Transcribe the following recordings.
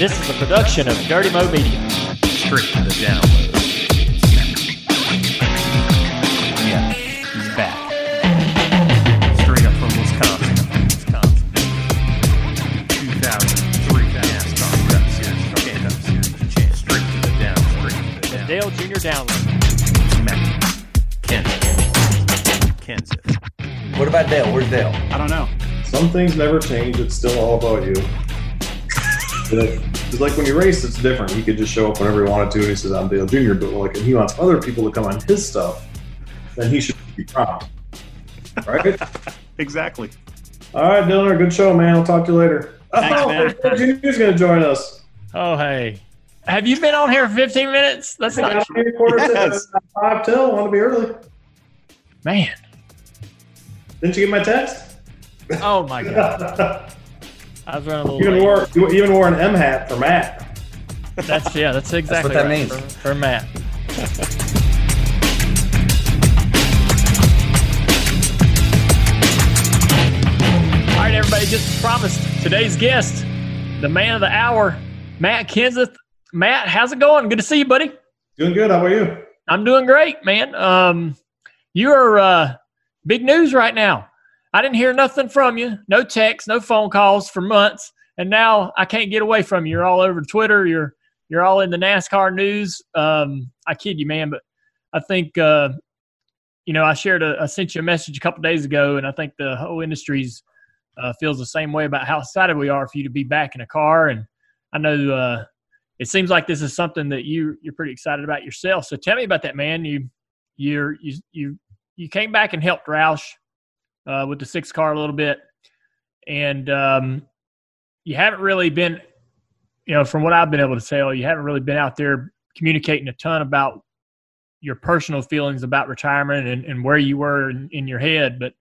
This is a production of Dirty Mo Media. Straight to the download. Yeah, he's back. Straight up from Wisconsin. Wisconsin. 2003 NASCAR Cup Series. Okay, Cup Series champ. Straight to the down. Straight to the The. Dale Jr. Download. Matt. Kenseth. Kenseth. What about Dale? Where's Dale? I don't know. Some things never change. It's still all about you. It's like when you race, it's different. He could just show up whenever he wanted to, and he says, "I'm Dale Jr." But like, if he wants other people to come on his stuff, then he should be prompt, right? Exactly. all right, Dylan, good show, man. I'll talk to you later. Thanks, oh, man. Dale Jr.'s going to join us. Oh, hey. Have you been on here 15 minutes? That's I not got here quarter to Yes. five till. Want to be early? man. Didn't you get my text? Oh my god. I was running a little you even late. wore you even wore an M hat for Matt. That's yeah, that's exactly that right. means. For, for Matt. All right, everybody, just promised, today's guest, the man of the hour, Matt Kenseth. Matt, how's it going? Good to see you, buddy. Doing good. How about you? I'm doing great, man. Um, you are uh, big news right now. I didn't hear nothing from you. No texts, no phone calls for months, and now I can't get away from you. You're all over Twitter. You're you're all in the NASCAR news. Um, I kid you, man, but I think uh, you know I shared a I sent you a message a couple days ago, and I think the whole industry's uh, feels the same way about how excited we are for you to be back in a car. And I know uh, it seems like this is something that you you're pretty excited about yourself. So tell me about that, man. You you're you you you came back and helped Roush uh, with the six car a little bit, and um, you haven't really been, you know, from what I've been able to tell, you haven't really been out there communicating a ton about your personal feelings about retirement and, and where you were in, in your head. But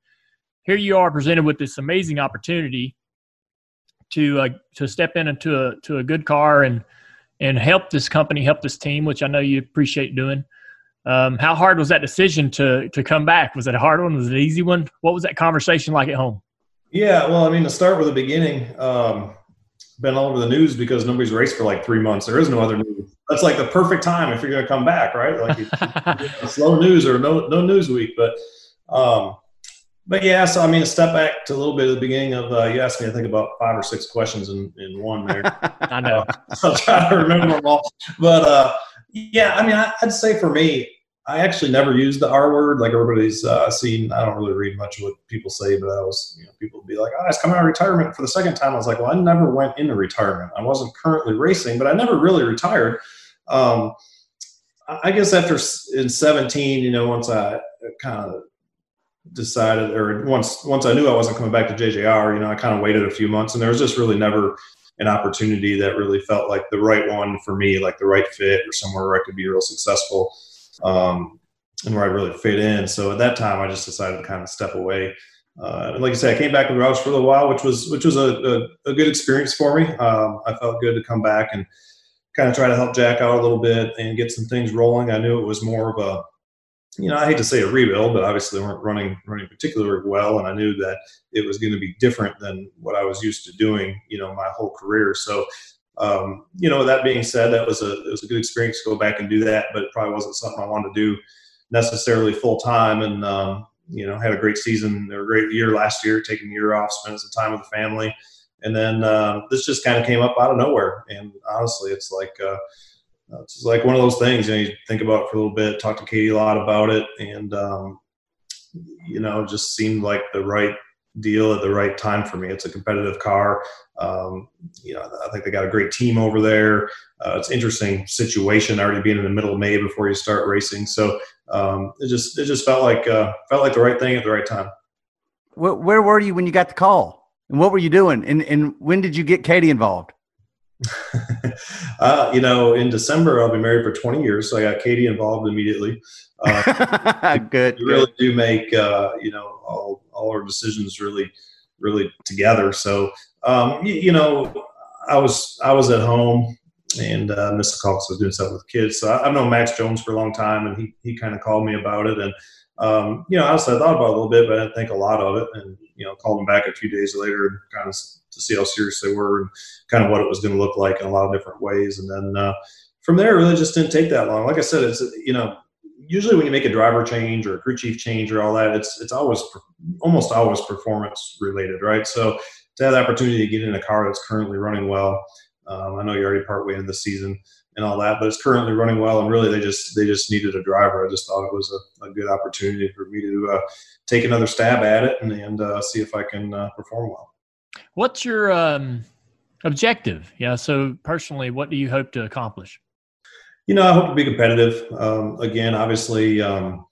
here you are presented with this amazing opportunity to uh, to step in into a to a good car and and help this company, help this team, which I know you appreciate doing. Um, how hard was that decision to to come back? Was it a hard one? Was it an easy one? What was that conversation like at home? Yeah, well, I mean, to start with the beginning, um, been all over the news because nobody's raced for like three months. There is no other news. That's like the perfect time if you're going to come back, right? Like you- slow news or no no news week. But um, but yeah, so I mean, to step back to a little bit of the beginning of uh, you asked me, I think about five or six questions in, in one there. I know. I'll try to remember them all. But uh, yeah, I mean, I, I'd say for me, I actually never used the R word like everybody's uh, seen. I don't really read much of what people say, but I was, you know, people would be like, oh, it's coming out of retirement for the second time. I was like, well, I never went into retirement. I wasn't currently racing, but I never really retired. Um, I guess after in 17, you know, once I kind of decided, or once once I knew I wasn't coming back to JGR, you know, I kind of waited a few months, and there was just really never an opportunity that really felt like the right one for me, like the right fit, or somewhere where I could be real successful, um, and where I really fit in. So at that time, I just decided to kind of step away. Uh, and like I said, I came back with Roush for a little while, which was which was a, a, a good experience for me. Um, I felt good to come back and kind of try to help Jack out a little bit and get some things rolling. I knew it was more of a you know, I hate to say a rebuild, but obviously they weren't running running particularly well, and I knew that it was going to be different than what I was used to doing, you know, my whole career. So, um, you know, that being said, that was a it was a good experience to go back and do that, but it probably wasn't something I wanted to do necessarily full time. And um, you know, had a great season or a great year last year, taking a year off, spending some time with the family, and then um, this just kind of came up out of nowhere. And honestly, it's like. Uh, uh, it's like one of those things. You know, you think about it for a little bit, talk to Katie a lot about it, and um, you know, just seemed like the right deal at the right time for me. It's a competitive car. Um, you know, I think they got a great team over there. Uh, it's interesting situation already being in the middle of May before you start racing. So um, it just it just felt like uh, felt like the right thing at the right time. Where, where were you when you got the call? And what were you doing? And, and when did you get Katie involved? uh, you know, in December I'll be married for 20 years, so I got Katie involved immediately. Uh, good. we really do make uh, you know all, all our decisions really really together so um, you, you know i was i was at home and uh, mr cox was doing something with kids so I, i've known max jones for a long time and he, he kind of called me about it and um, you know, honestly, I thought about it a little bit, but I didn't think a lot of it. And you know, called him back a few days later and kind of to see how serious they were and kind of what it was going to look like in a lot of different ways. And then uh, from there, really just didn't take that long. Like I said, it's you know, usually when you make a driver change or a crew chief change or all that, it's it's always almost always performance related, right? So to have the opportunity to get in a car that's currently running well, um, I know you're already partway in the season and all that, but it's currently running well. And really, they just they just needed a driver. I just thought it was a, a good opportunity for me to uh, take another stab at it and, and uh, see if I can uh, perform well. What's your um, objective? Yeah. So personally, what do you hope to accomplish? You know, I hope to be competitive. Um, again, obviously, um,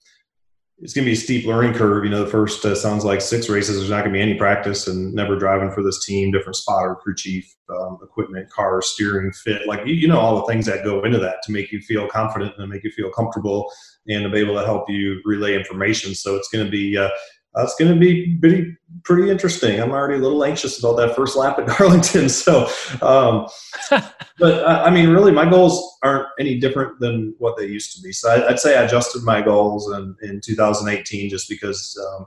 it's going to be a steep learning curve. You know, the first uh, sounds like six races. There's not going to be any practice and never driving for this team, different spotter, crew chief, um, equipment, car, steering, fit. Like you, you know, all the things that go into that to make you feel confident and make you feel comfortable and to be able to help you relay information. So it's going to be uh, that's going to be pretty pretty interesting. I'm already a little anxious about that first lap at Darlington. So, um, but uh, I mean, really, my goals aren't any different than what they used to be. So I, would say I adjusted my goals in, in 2018 just because. Um,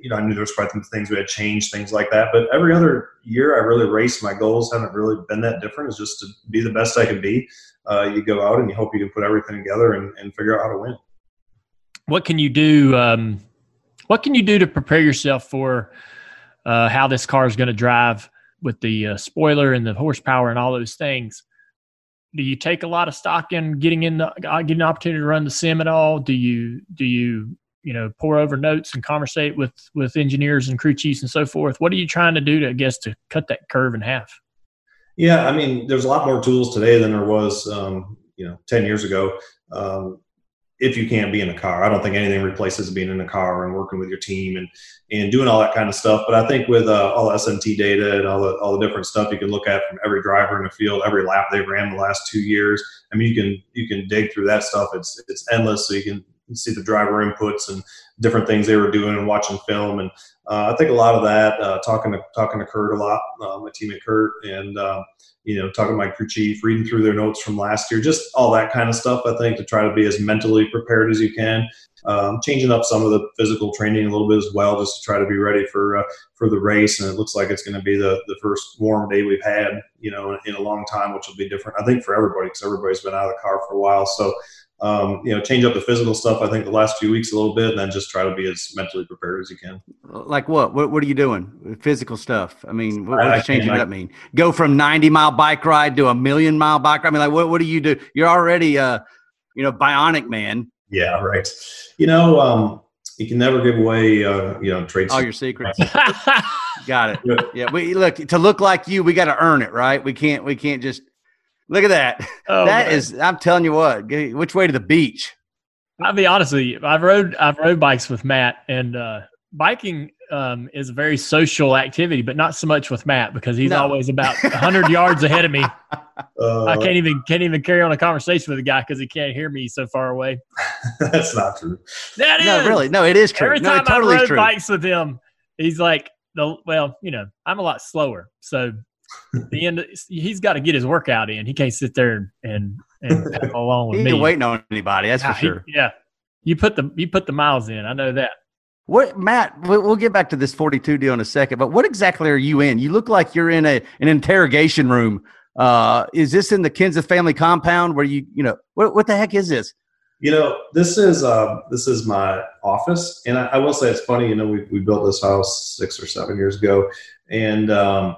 you know, I knew there was quite some things we had changed, things like that. But every other year, I really race. My goals haven't really been that different. It's just to be the best I can be. Uh, you go out and you hope you can put everything together and, and figure out how to win. What can you do? Um, what can you do to prepare yourself for uh, how this car is going to drive with the uh, spoiler and the horsepower and all those things? Do you take a lot of stock in getting in the uh, getting an opportunity to run the sim at all? Do you do you you know pour over notes and conversate with with engineers and crew chiefs and so forth? What are you trying to do to I guess to cut that curve in half? Yeah, I mean, there's a lot more tools today than there was, um, you know, ten years ago. Um, if you can't be in a car. I don't think anything replaces being in a car and working with your team and and doing all that kind of stuff. But I think with uh, all the SMT data and all the all the different stuff you can look at from every driver in the field, every lap they've ran the last two years. I mean, you can you can dig through that stuff. It's it's endless. So you can see the driver inputs and different things they were doing and watching film. And uh, I think a lot of that, uh, talking to talking to Kurt a lot, uh, my teammate Kurt, and uh, you know, talking to my crew chief, reading through their notes from last year, just all that kind of stuff. I think to try to be as mentally prepared as you can, um, changing up some of the physical training a little bit as well, just to try to be ready for uh, for the race. And it looks like it's going to be the the first warm day we've had, you know, in a long time, which will be different. I think for everybody because everybody's been out of the car for a while. So um, you know, change up the physical stuff. I think the last few weeks a little bit, and then just try to be as mentally prepared as you can. Like what? What, what are you doing? Physical stuff. I mean, what, what does changing it up mean? Go from ninety mile bike ride to a million mile bike ride. I mean, like what? What do you do? You're already, uh, you know, bionic man. Yeah, right. You know, um, you can never give away, uh, you know, trade all your secrets. got it. Yeah, we look to look like you. We got to earn it, right? We can't. We can't just Look at that. Oh, that man. is, I'm telling you what. Which way to the beach? I'll be honest with you. I've rode I've rode bikes with Matt, and uh, biking um, is a very social activity, but not so much with Matt because he's no. always about hundred yards ahead of me. Uh, I can't even can't even carry on a conversation with a guy because he can't hear me so far away. That's not true. That is no, really no. It is true. Every no, time totally I rode true. bikes with him, he's like, the well, you know, I'm a lot slower, so the end, he's got to get his workout in. He can't sit there and and pedal along with he me. Waiting on anybody. That's for sure. He, yeah, you put the you put the miles in. I know that. What Matt? We'll get back to this forty-two deal in a second. But what exactly are you in? You look like you're in a an interrogation room. Uh, is this in the Kenseth family compound where you you know what what the heck is this? You know, this is uh, this is my office, and I, I, will say it's funny. You know, we we built this house six or seven years ago, and um,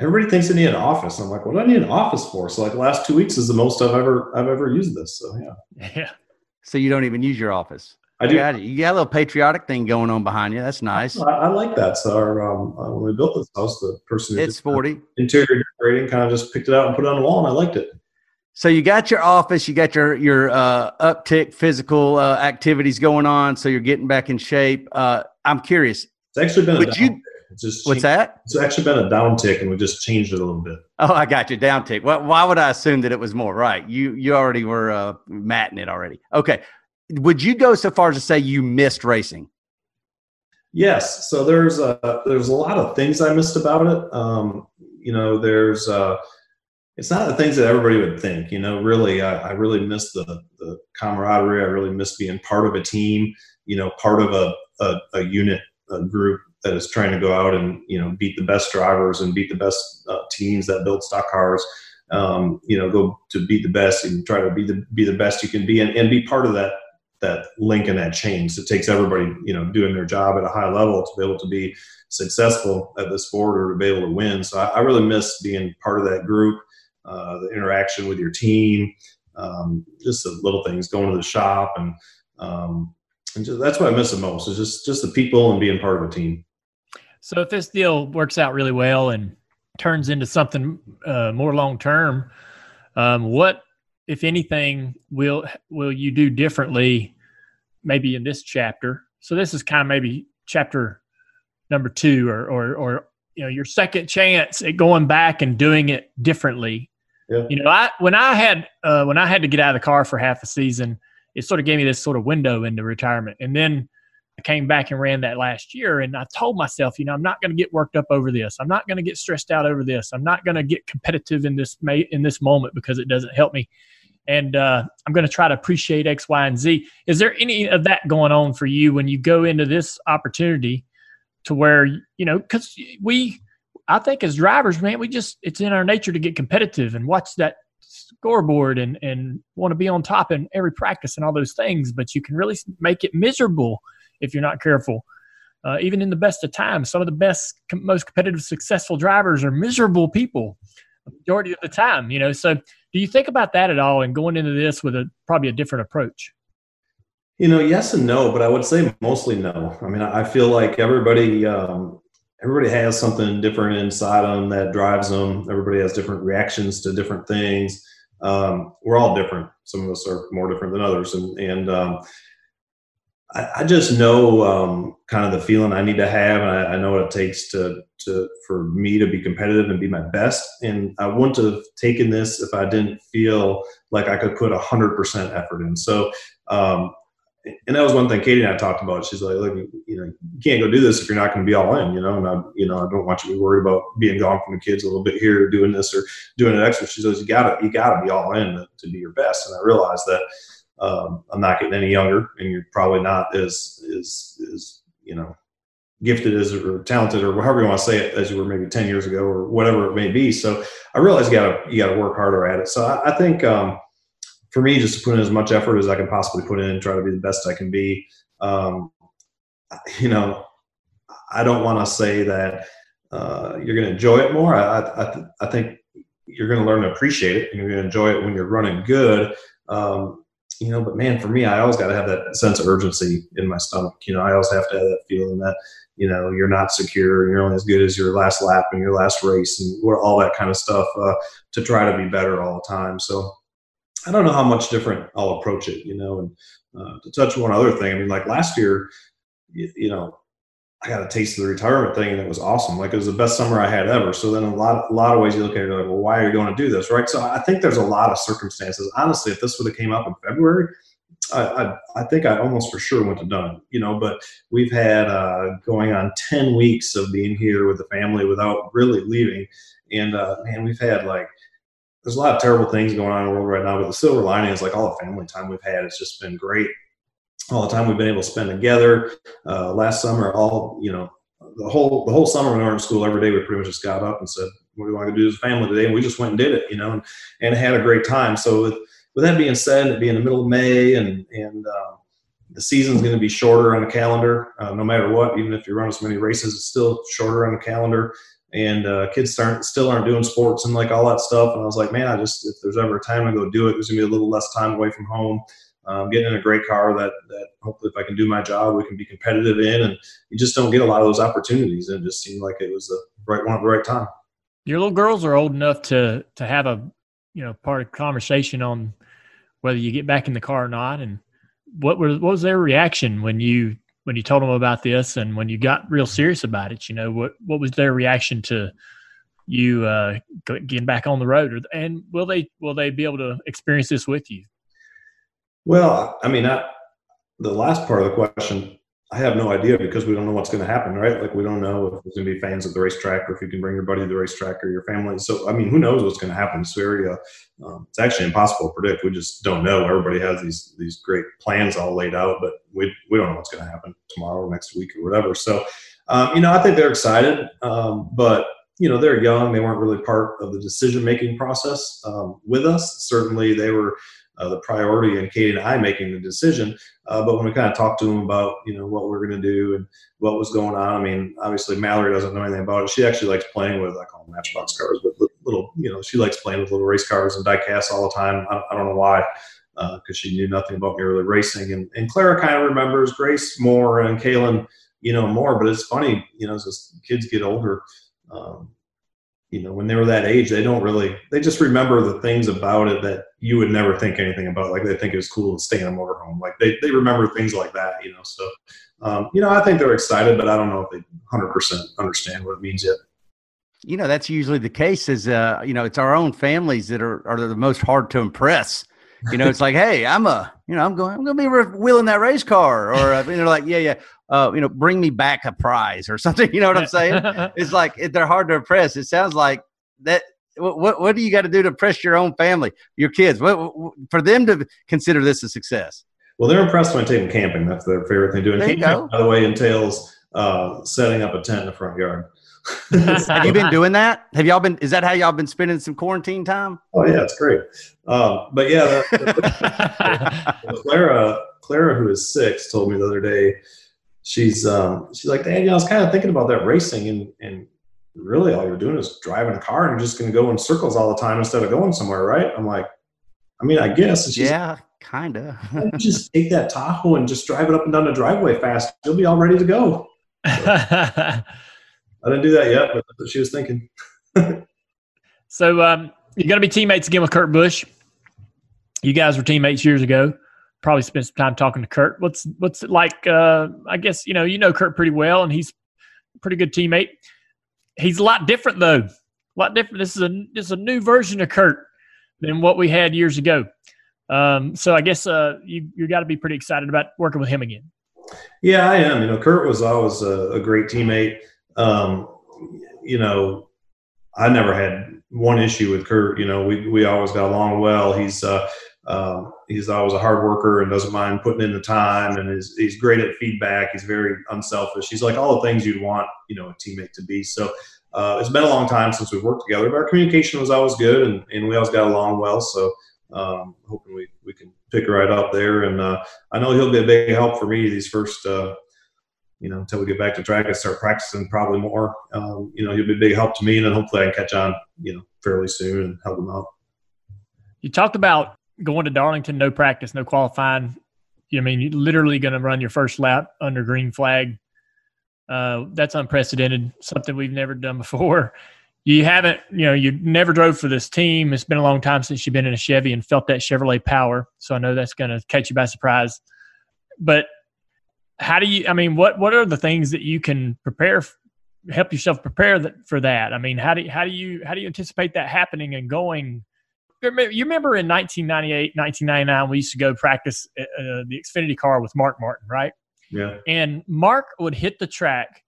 everybody thinks I need an office. I'm like, what do I need an office for? So like last two weeks is the most I've ever I've ever used this. So yeah. Yeah. So you don't even use your office. I do. You got, you got a little patriotic thing going on behind you. That's nice. I, I like that. So our, um, uh, when we built this house, the person it's forty interior decorating kind of just picked it out and put it on the wall, and I liked it. So you got your office, you got your your uh, uptick physical uh, activities going on. So you're getting back in shape. Uh, I'm curious. It's actually been. Would you? It's just what's that? It's actually been a downtick, and we just changed it a little bit. Oh, I got you downtick. Well, why would I assume that it was more? Right, you you already were uh, matting it already. Okay, would you go so far as to say you missed racing? Yes. So there's a there's a lot of things I missed about it. Um, you know, there's uh, it's not the things that everybody would think. You know, really, I, I really miss the the camaraderie. I really miss being part of a team. You know, part of a a, a unit, a group that is trying to go out and you know beat the best drivers and beat the best uh, teams that build stock cars. Um, you know, go to beat the best and try to be the be the best you can be and, and be part of that that link and that chain. So it takes everybody, you know, doing their job at a high level to be able to be successful at the sport or to be able to win. So I, I really miss being part of that group, uh, the interaction with your team, um, just the little things, going to the shop, and um, and just, that's what I miss the most is just just the people and being part of a team. So if this deal works out really well and turns into something uh, more long term, um, what if anything, will will you do differently? Maybe in this chapter. So this is kind of maybe chapter number two, or or or you know your second chance at going back and doing it differently. Yeah. You know, I when I had uh, when I had to get out of the car for half a season, it sort of gave me this sort of window into retirement, and then I came back and ran that last year, and I told myself, you know, I'm not going to get worked up over this. I'm not going to get stressed out over this. I'm not going to get competitive in this in this moment because it doesn't help me and uh, I'm going to try to appreciate X, Y, and Z. Is there any of that going on for you when you go into this opportunity to where, you know, because we, I think as drivers, man, we just, it's in our nature to get competitive and watch that scoreboard and, and want to be on top in every practice and all those things, but you can really make it miserable if you're not careful. Uh, even in the best of times, some of the best, com- most competitive, successful drivers are miserable people the majority of the time, you know. So do you think about that at all and going into this with a probably a different approach? You know, yes and no, but I would say mostly no. I mean, I feel like everybody um, everybody has something different inside them that drives them. Everybody has different reactions to different things. Um, we're all different. Some of us are more different than others, and and um, I, I, just know um, kind of the feeling I need to have, and I, I, know what it takes to to for me to be competitive and be my best. And I wouldn't have taken this if I didn't feel like I could put hundred percent effort in. So, um, and that was one thing Katie and I talked about. She's like, look, you know, you can't go do this if you're not going to be all in, you know. And I, you know, I don't want you to be worried about being gone from the kids a little bit here, doing this or doing it extra. She says, you got to, you got to be all in to, to be your best. And I realized that um, I'm not getting any younger, and you're probably not as as as you know gifted as or talented or however you want to say it as you were maybe 10 years ago or whatever it may be. So I realize you got to you got to work harder at it. So I, I think um, for me, just to put in as much effort as I can possibly put in and try to be the best I can be. Um, you know, I don't want to say that uh, you're going to enjoy it more. I, I, I think you're going to learn to appreciate it and you're going to enjoy it when you're running good. Um, you know, but man, for me, I always got to have that sense of urgency in my stomach. You know, I always have to have that feeling that, you know, you're not secure. You're only as good as your last lap and your last race and all that kind of stuff uh, to try to be better all the time. So I don't know how much different I'll approach it, you know, and uh, to touch one other thing, I mean, like last year, you, you know, I got a taste of the retirement thing and it was awesome. Like it was the best summer I had ever. So then a lot, a lot of ways you look at it, like, well, why are you going to do this? Right. So I think there's a lot of circumstances. Honestly, if this would have came up in February, I, I, I, think I almost for sure went to done, you know, but we've had uh, going on 10 weeks of being here with the family without really leaving. And uh, man, we've had like, there's a lot of terrible things going on in the world right now, but the silver lining is like all the family time we've had. It's just been great all the time we've been able to spend together. Uh, last summer, all you know, the whole the whole summer when we were in school, every day we pretty much just got up and said, "What do we want to do as a family today?" And we just went and did it, you know, and, and had a great time. So with with that being said, it being the middle of May and and uh, the season's going to be shorter on the calendar, uh, no matter what. Even if you run as many races, it's still shorter on the calendar. And uh, kids start, still aren't doing sports and like all that stuff. And I was like, man, I just if there's ever a time to go do it, there's gonna be a little less time away from home um, getting in a great car that that hopefully if I can do my job, we can be competitive in, and you just don't get a lot of those opportunities. And it just seemed like it was the right one at the right time. Your little girls are old enough to to have a you know part of conversation on whether you get back in the car or not, and what was what was their reaction when you when you told them about this and when you got real serious about it? You know what what was their reaction to you uh, getting back on the road, and will they will they be able to experience this with you? Well, I mean, I, the last part of the question, I have no idea because we don't know what's going to happen, right? Like we don't know if there's going to be fans at the racetrack or if you can bring your buddy to the racetrack or your family. So I mean, who knows what's going to happen? It's um, it's actually impossible to predict. We just don't know. Everybody has these these great plans all laid out, but we we don't know what's going to happen tomorrow, or next week, or whatever. So, um, you know, I think they're excited, um, but you know, they're young. They weren't really part of the decision making process um, with us. Certainly, they were uh, the priority and Katie and I making the decision. Uh, but when we kind of talked to them about, you know, what we're going to do and what was going on, I mean, obviously Mallory doesn't know anything about it. She actually likes playing with, I call them matchbox cars, but little, you know, she likes playing with little race cars and die casts all the time. I, I don't know why, because uh, she knew nothing about really racing. And, and Clara kind of remembers Grace more and Kaylin, you know, more. But it's funny, you know, as kids get older, um, you know, when they were that age, they don't really, they just remember the things about it that you would never think anything about. Like they think it was cool to stay in a motorhome. Like they, they remember things like that, you know. So, um, you know, I think they're excited, but I don't know if they 100% understand what it means yet. You know, that's usually the case is, uh, you know, it's our own families that are, are the most hard to impress. You know, it's like, hey, I'm a, you know, I'm going, I'm going to be wheeling that race car, or uh, you know, like, yeah, yeah, uh, you know, bring me back a prize or something. You know what I'm saying? it's like they're hard to impress. It sounds like that. What what, what do you got to do to impress your own family, your kids? What, what, for them to consider this a success? Well, they're impressed when I take them camping. That's their favorite thing to do. And camping, by the way, entails uh, setting up a tent in the front yard. Have you been doing that? Have y'all been? Is that how y'all been spending some quarantine time? Oh yeah, it's great. Um, but yeah, the, the, Clara, Clara, who is six, told me the other day. She's um, she's like, Dad, I was kind of thinking about that racing, and and really all you're doing is driving a car, and you're just going to go in circles all the time instead of going somewhere, right? I'm like, I mean, I guess. yeah, kind of. just take that Tahoe and just drive it up and down the driveway fast. You'll be all ready to go. So. I didn't do that yet, but that's what she was thinking. so um, you're going to be teammates again with Kurt Busch. You guys were teammates years ago. Probably spent some time talking to Kurt. What's what's it like? Uh, I guess you know you know Kurt pretty well, and he's a pretty good teammate. He's a lot different though. A lot different. This is a this is a new version of Kurt than what we had years ago. Um, so I guess uh, you you got to be pretty excited about working with him again. Yeah, I am. You know, Kurt was always a, a great teammate um, you know, I never had one issue with Kurt. You know, we we always got along well. He's uh, um, he's always a hard worker and doesn't mind putting in the time, and is he's great at feedback. He's very unselfish. He's like all the things you'd want, you know, a teammate to be. So. Uh, it's been a long time since we've worked together, but our communication was always good, and, and we always got along well. So, um, hoping we, we can pick right up there. And uh, I know he'll be a big help for me these first uh, you know, until we get back to track and start practicing probably more. Um, you know, he'll be a big help to me, and then hopefully I can catch on, you know, fairly soon and help him out. You talked about going to Darlington, no practice, no qualifying. I mean, you're literally going to run your first lap under green flag. Uh, that's unprecedented, something we've never done before. You haven't, you know, you never drove for this team. It's been a long time since you've been in a Chevy and felt that Chevrolet power. So I know that's going to catch you by surprise. But how do you i mean what what are the things that you can prepare help yourself prepare that, for that? I mean how do how do you how do you anticipate that happening and going? You remember in 1998 1999 we used to go practice uh, uh, the xfinity car with mark martin right? Yeah. And mark would hit the track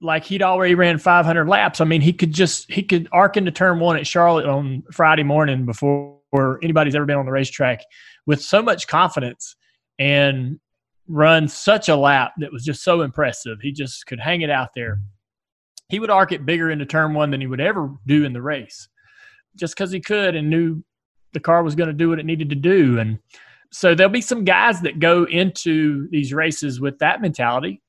like he'd already ran 500 laps. I mean he could just he could arc into turn one at charlotte on friday morning before anybody's ever been on the racetrack with so much confidence. And run such a lap that was just so impressive. He just could hang it out there. He would arc it bigger into turn one than he would ever do in the race, just because he could and knew the car was going to do what it needed to do. And so there'll be some guys that go into these races with that mentality.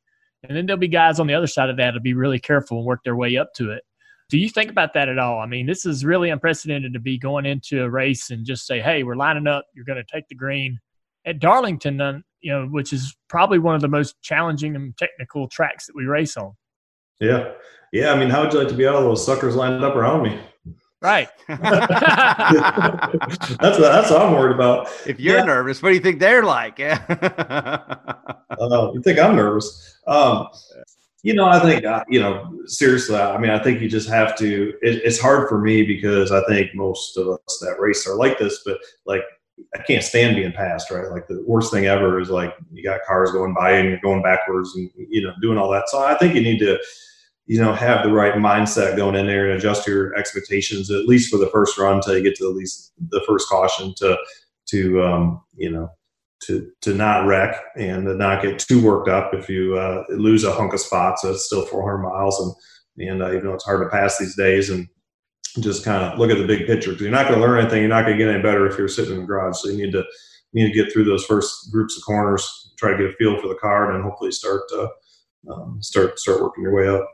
And then there'll be guys on the other side of that to be really careful and work their way up to it. Do you think about that at all? I mean, this is really unprecedented to be going into a race and just say, hey, we're lining up. You're going to take the green. At Darlington, you know, which is probably one of the most challenging and technical tracks that we race on. Yeah. Yeah. I mean, how would you like to be all those suckers lined up around me? Right. that's what, that's what I'm worried about. If you're yeah. nervous, what do you think they're like? uh, you think I'm nervous? Um, you know, I think, uh, you know, seriously, I mean, I think you just have to, it, it's hard for me because I think most of us that race are like this, but like I can't stand being passed, right? Like the worst thing ever is like you got cars going by and you're going backwards and you know doing all that. So I think you need to, you know, have the right mindset going in there and adjust your expectations at least for the first run until you get to at least the first caution to to um, you know to to not wreck and to not get too worked up if you uh, lose a hunk of spots. So it's still 400 miles and and uh, even though it's hard to pass these days and just kind of look at the big picture because you're not going to learn anything. You're not going to get any better if you're sitting in the garage. So you need to you need to get through those first groups of corners, try to get a feel for the car, and hopefully start uh, um, start start working your way up.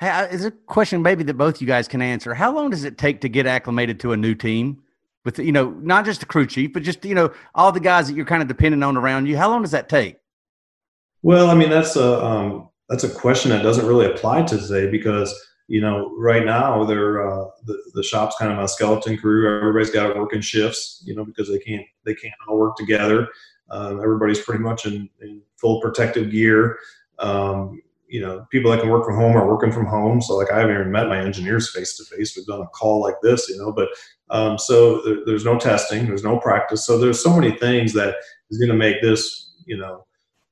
Hey, is a question maybe that both you guys can answer. How long does it take to get acclimated to a new team? With you know, not just the crew chief, but just you know, all the guys that you're kind of dependent on around you. How long does that take? Well, I mean, that's a um, that's a question that doesn't really apply to today because you know, right now they're uh, the the shop's kind of a skeleton crew. Everybody's got to work in shifts, you know, because they can't they can't all work together. Um, everybody's pretty much in, in full protective gear. Um, you know, people that can work from home are working from home. So like I haven't even met my engineers face to face. We've done a call like this, you know, but um, so there, there's no testing, there's no practice. So there's so many things that is going to make this, you know,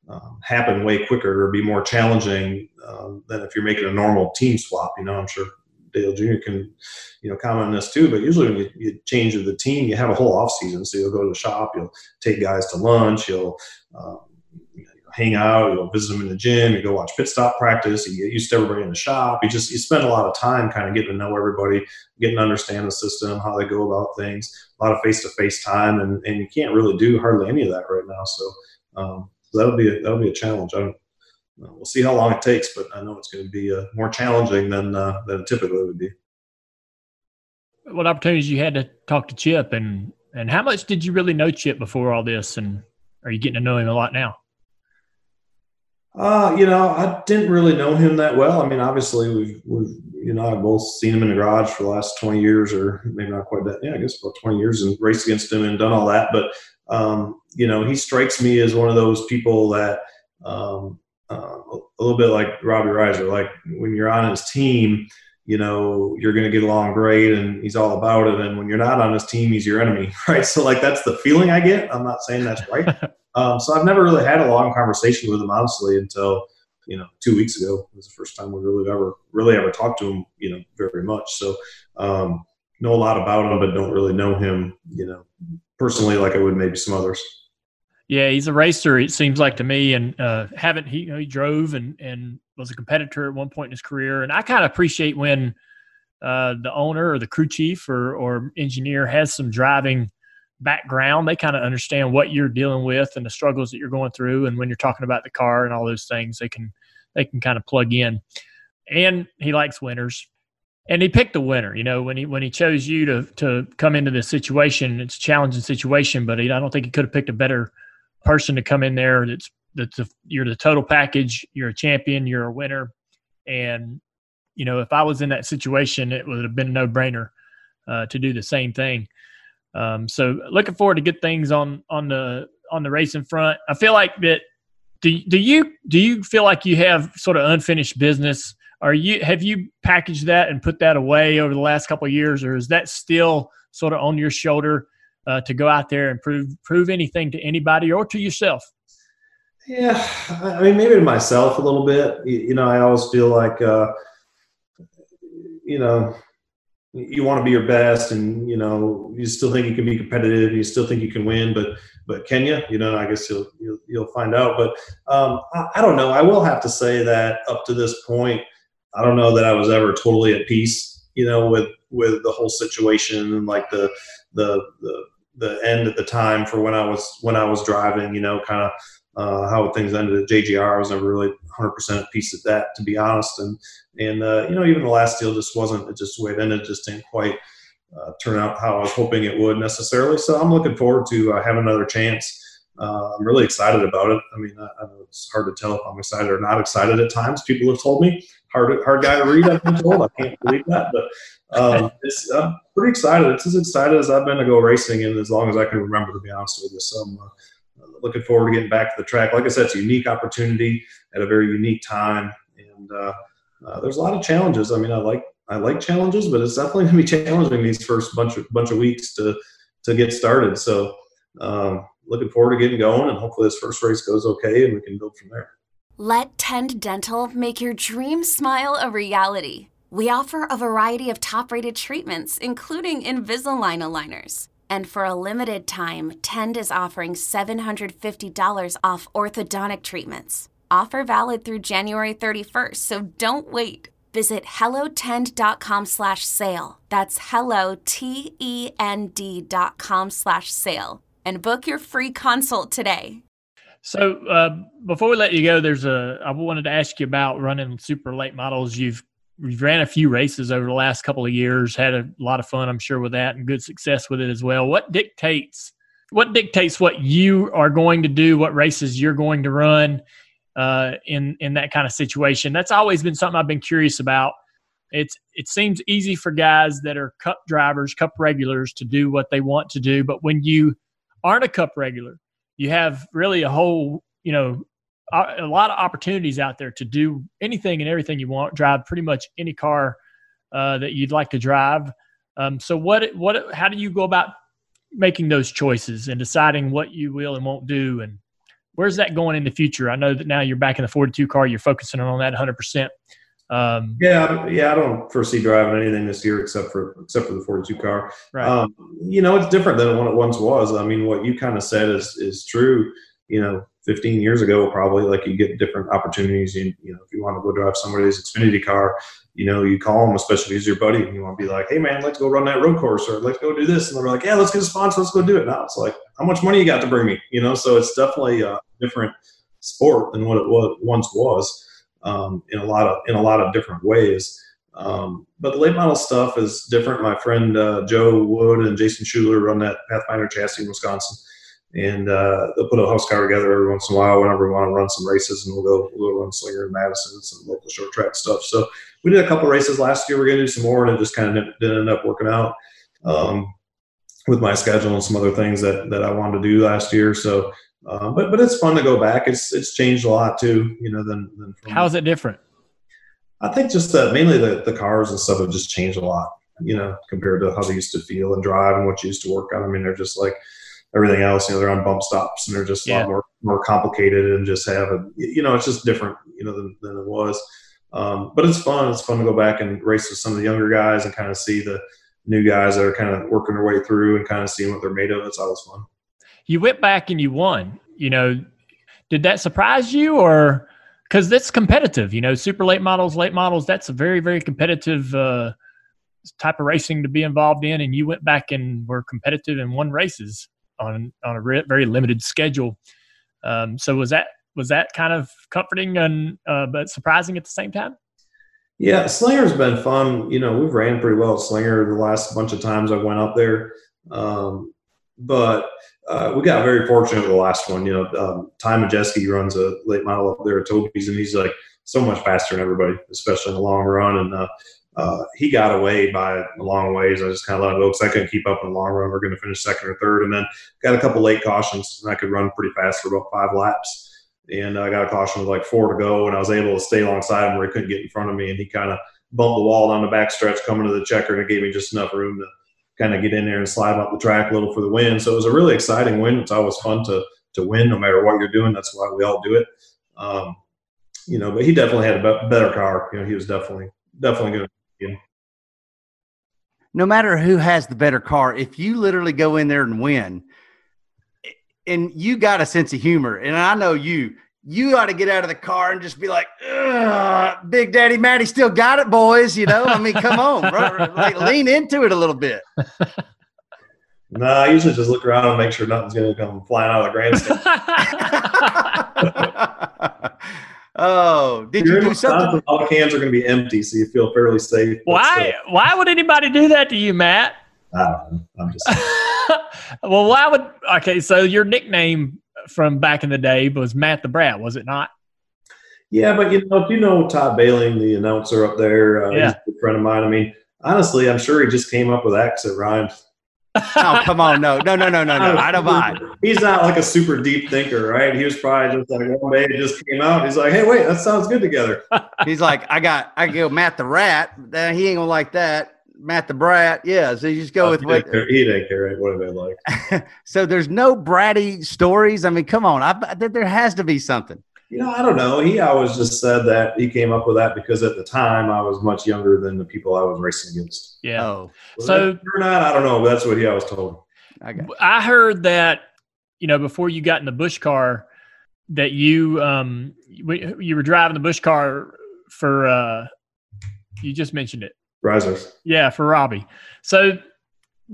um, happen way quicker or be more challenging um, than if you're making a normal team swap. You know, I'm sure Dale Jr. can, you know, comment on this too. But usually when you, you change the team, you have a whole off season. So you'll go to the shop, you'll take guys to lunch, you'll um, you know, hang out, you'll visit them in the gym, you go watch pit stop practice, you get used to everybody in the shop. You just you spend a lot of time kind of getting to know everybody, getting to understand the system, how they go about things, a lot of face to face time, and, and you can't really do hardly any of that right now. So um, so that'll be a, that'll be a challenge. I don't, we'll see how long it takes, but I know it's going to be uh, more challenging than uh, than typically would be. What opportunities you had to talk to Chip, and and how much did you really know Chip before all this, and are you getting to know him a lot now? Uh, you know, I didn't really know him that well. I mean, obviously, we've, we've, you know, I've both seen him in the garage for the last 20 years, or maybe not quite that. Yeah, I guess about 20 years and raced against him and done all that. But um, you know, he strikes me as one of those people that um, uh, a little bit like Robbie Reiser. Like when you're on his team, you know, you're going to get along great, and he's all about it. And when you're not on his team, he's your enemy, right? So like that's the feeling I get. I'm not saying that's right. um, so I've never really had a long conversation with him, honestly, until you know two weeks ago. It was the first time we really ever really ever talked to him, you know, very much. So um, know a lot about him, but don't really know him, you know, personally like I would maybe some others. Yeah, he's a racer. It seems like to me, and uh, haven't he? You know, he drove and and was a competitor at one point in his career, and I kind of appreciate when uh, the owner or the crew chief or or engineer has some driving background. They kind of understand what you're dealing with and the struggles that you're going through, and when you're talking about the car and all those things, they can they can kind of plug in. And he likes winners and he picked a winner. You know, when he when he chose you to to come into this situation, it's a challenging situation, but he, I don't think he could have picked a better person to come in there. That's that's a, you're the total package. You're a champion. You're a winner, and you know if I was in that situation, it would have been a no brainer uh, to do the same thing. Um, so looking forward to good things on on the on the racing front. I feel like that. Do do you do you feel like you have sort of unfinished business? Are you have you packaged that and put that away over the last couple years, or is that still sort of on your shoulder uh, to go out there and prove prove anything to anybody or to yourself? Yeah, I mean, maybe to myself a little bit. You, know, I always feel like, uh, you know, you want to be your best, and you know, you still think you can be competitive, you still think you can win, but but can you? You know, I guess you'll you'll, you'll find out. But um, I, I don't know. I will have to say that up to this point, I don't know that I was ever totally at peace, you know, with with the whole situation and like the the the the end at the time for when I was when I was driving, you know, kind of uh, how things ended at JGR. I was never really 100% at peace at that, to be honest. And and uh, you know, even the last deal just wasn't. It just the way it ended just didn't quite uh, turn out how I was hoping it would necessarily. So I'm looking forward to uh, having another chance. Uh, I'm really excited about it. I mean, I, I it's hard to tell if I'm excited or not excited at times. People have told me hard hard guy to read. I've been told. I can't believe that, but um, I'm pretty excited. It's as excited as I've been to go racing in as long as I can remember. To be honest with you, so I'm uh, looking forward to getting back to the track. Like I said, it's a unique opportunity at a very unique time, and uh, uh, there's a lot of challenges. I mean, I like I like challenges, but it's definitely going to be challenging these first bunch of bunch of weeks to to get started. So um, looking forward to getting going, and hopefully this first race goes okay, and we can build from there. Let Tend Dental make your dream smile a reality. We offer a variety of top rated treatments, including Invisalign aligners. And for a limited time, Tend is offering $750 off orthodontic treatments. Offer valid through January 31st, so don't wait. Visit hellotend.com slash sale. That's hello, T-E-N-D dot com slash sale. And book your free consult today. So uh, before we let you go, there's a I wanted to ask you about running super late models. You've you've ran a few races over the last couple of years, had a lot of fun, I'm sure, with that, and good success with it as well. What dictates what dictates what you are going to do, what races you're going to run uh, in in that kind of situation? That's always been something I've been curious about. It's it seems easy for guys that are cup drivers, cup regulars, to do what they want to do, but when you aren't a cup regular, you have really a whole you know a lot of opportunities out there to do anything and everything you want. Drive pretty much any car uh, that you'd like to drive. Um, so what what how do you go about making those choices and deciding what you will and won't do and where's that going in the future? I know that now you're back in the 42 car, you're focusing on that 100. percent um, yeah, yeah, I don't foresee driving anything this year except for except for the 42 car. Right. Um, you know, it's different than what it once was. I mean, what you kind of said is is true. You know, 15 years ago, probably like you get different opportunities. You, you know, if you want to go drive somebody's Xfinity car, you know, you call them, especially if he's your buddy, and you want to be like, hey man, let's go run that road course or let's go do this. And they're like, yeah, let's get a sponsor, let's go do it. Now it's like, how much money you got to bring me? You know, so it's definitely a different sport than what it was, once was um, in a lot of in a lot of different ways. Um, but the late model stuff is different. My friend uh, Joe Wood and Jason Schuler run that Pathfinder chassis in Wisconsin and uh, they'll put a house car together every once in a while whenever we want to run some races, and we'll go we'll go run Slinger in Madison and some local short track stuff. So we did a couple races last year. We're gonna do some more, and it just kind of didn't end up working out um, with my schedule and some other things that that I wanted to do last year. So, uh, but but it's fun to go back. It's it's changed a lot too, you know. Than, than from, How's it different? I think just that mainly the the cars and stuff have just changed a lot, you know, compared to how they used to feel and drive and what you used to work on. I mean, they're just like everything else. You know, they're on bump stops and they're just a Yeah. lot more more complicated and just have a you know it's just different you know than, than it was. Um, but it's fun. It's fun to go back and race with some of the younger guys and kind of see the new guys that are kind of working their way through and kind of seeing what they're made of. It's always fun. You went back and you won. You know, did that surprise you or because that's competitive? You know, super late models, late models. That's a very very competitive uh, type of racing to be involved in. And you went back and were competitive and won races on on a re- very limited schedule. Um, so was that was that kind of comforting and uh, but surprising at the same time? Yeah, Slinger's been fun. You know, we've ran pretty well at Slinger the last bunch of times I went up there. Um, but uh, we got very fortunate with the last one. You know, um, Ty Majeski runs a late model up there at Toby's, and he's like so much faster than everybody, especially in the long run. And uh, uh, he got away by a long ways. I just kind of let him go because I couldn't keep up in the long run. We are going to finish second or third, and then got a couple late cautions, and I could run pretty fast for about five laps. And I got a caution with like four to go, and I was able to stay alongside him where he couldn't get in front of me, and he kind of bumped the wall down the back stretch coming to the checker, and it gave me just enough room to kind of get in there and slide up the track a little for the win. So it was a really exciting win. It's always fun to to win, no matter what you're doing. That's why we all do it. Um, you know, but he definitely had a better car. You know, he was definitely definitely good. no matter who has the better car, if you literally go in there and win, and you got a sense of humor, and I know you, you ought to get out of the car and just be like, Big Daddy Matty still got it, boys. You know, I mean, come on, bro. like lean into it a little bit. No, I usually just look around and make sure nothing's going to come flying out of the grandstand. oh, did You're you do Wisconsin, something? All the cans are going to be empty, so you feel fairly safe. why still, why would anybody do that to you, Matt? I don't know. I'm just well, why would okay? So your nickname from back in the day was Matt the Brat, was it not? Yeah, but you know, if you know Todd Baling, the announcer up there, uh, Yeah. he's a good friend of mine. I mean, honestly, I'm sure he just came up with X that rhymed. Oh, come on. No, no, no, no, no, no. I don't mind. He's not like a super deep thinker, right? He was probably just like one day it just came out. He's like, hey, wait, that sounds good together. He's like, I got, I go Matt the rat. Uh, he ain't gonna like that. Matt the brat. Yeah, so you just go Uh, with he what. didn't care, he didn't care what they like. so there's no bratty stories. I mean, come on, I, I there has to be something. You know, I don't know. He always just said that he came up with that because at the time I was much younger than the people I was racing against. Yeah. Oh, So- or not, I don't know. But that's what he always told. I got. I heard that you know before you got in the Busch car that you um you you were driving the Busch car for uh you just mentioned it Reisers. yeah for Robbie so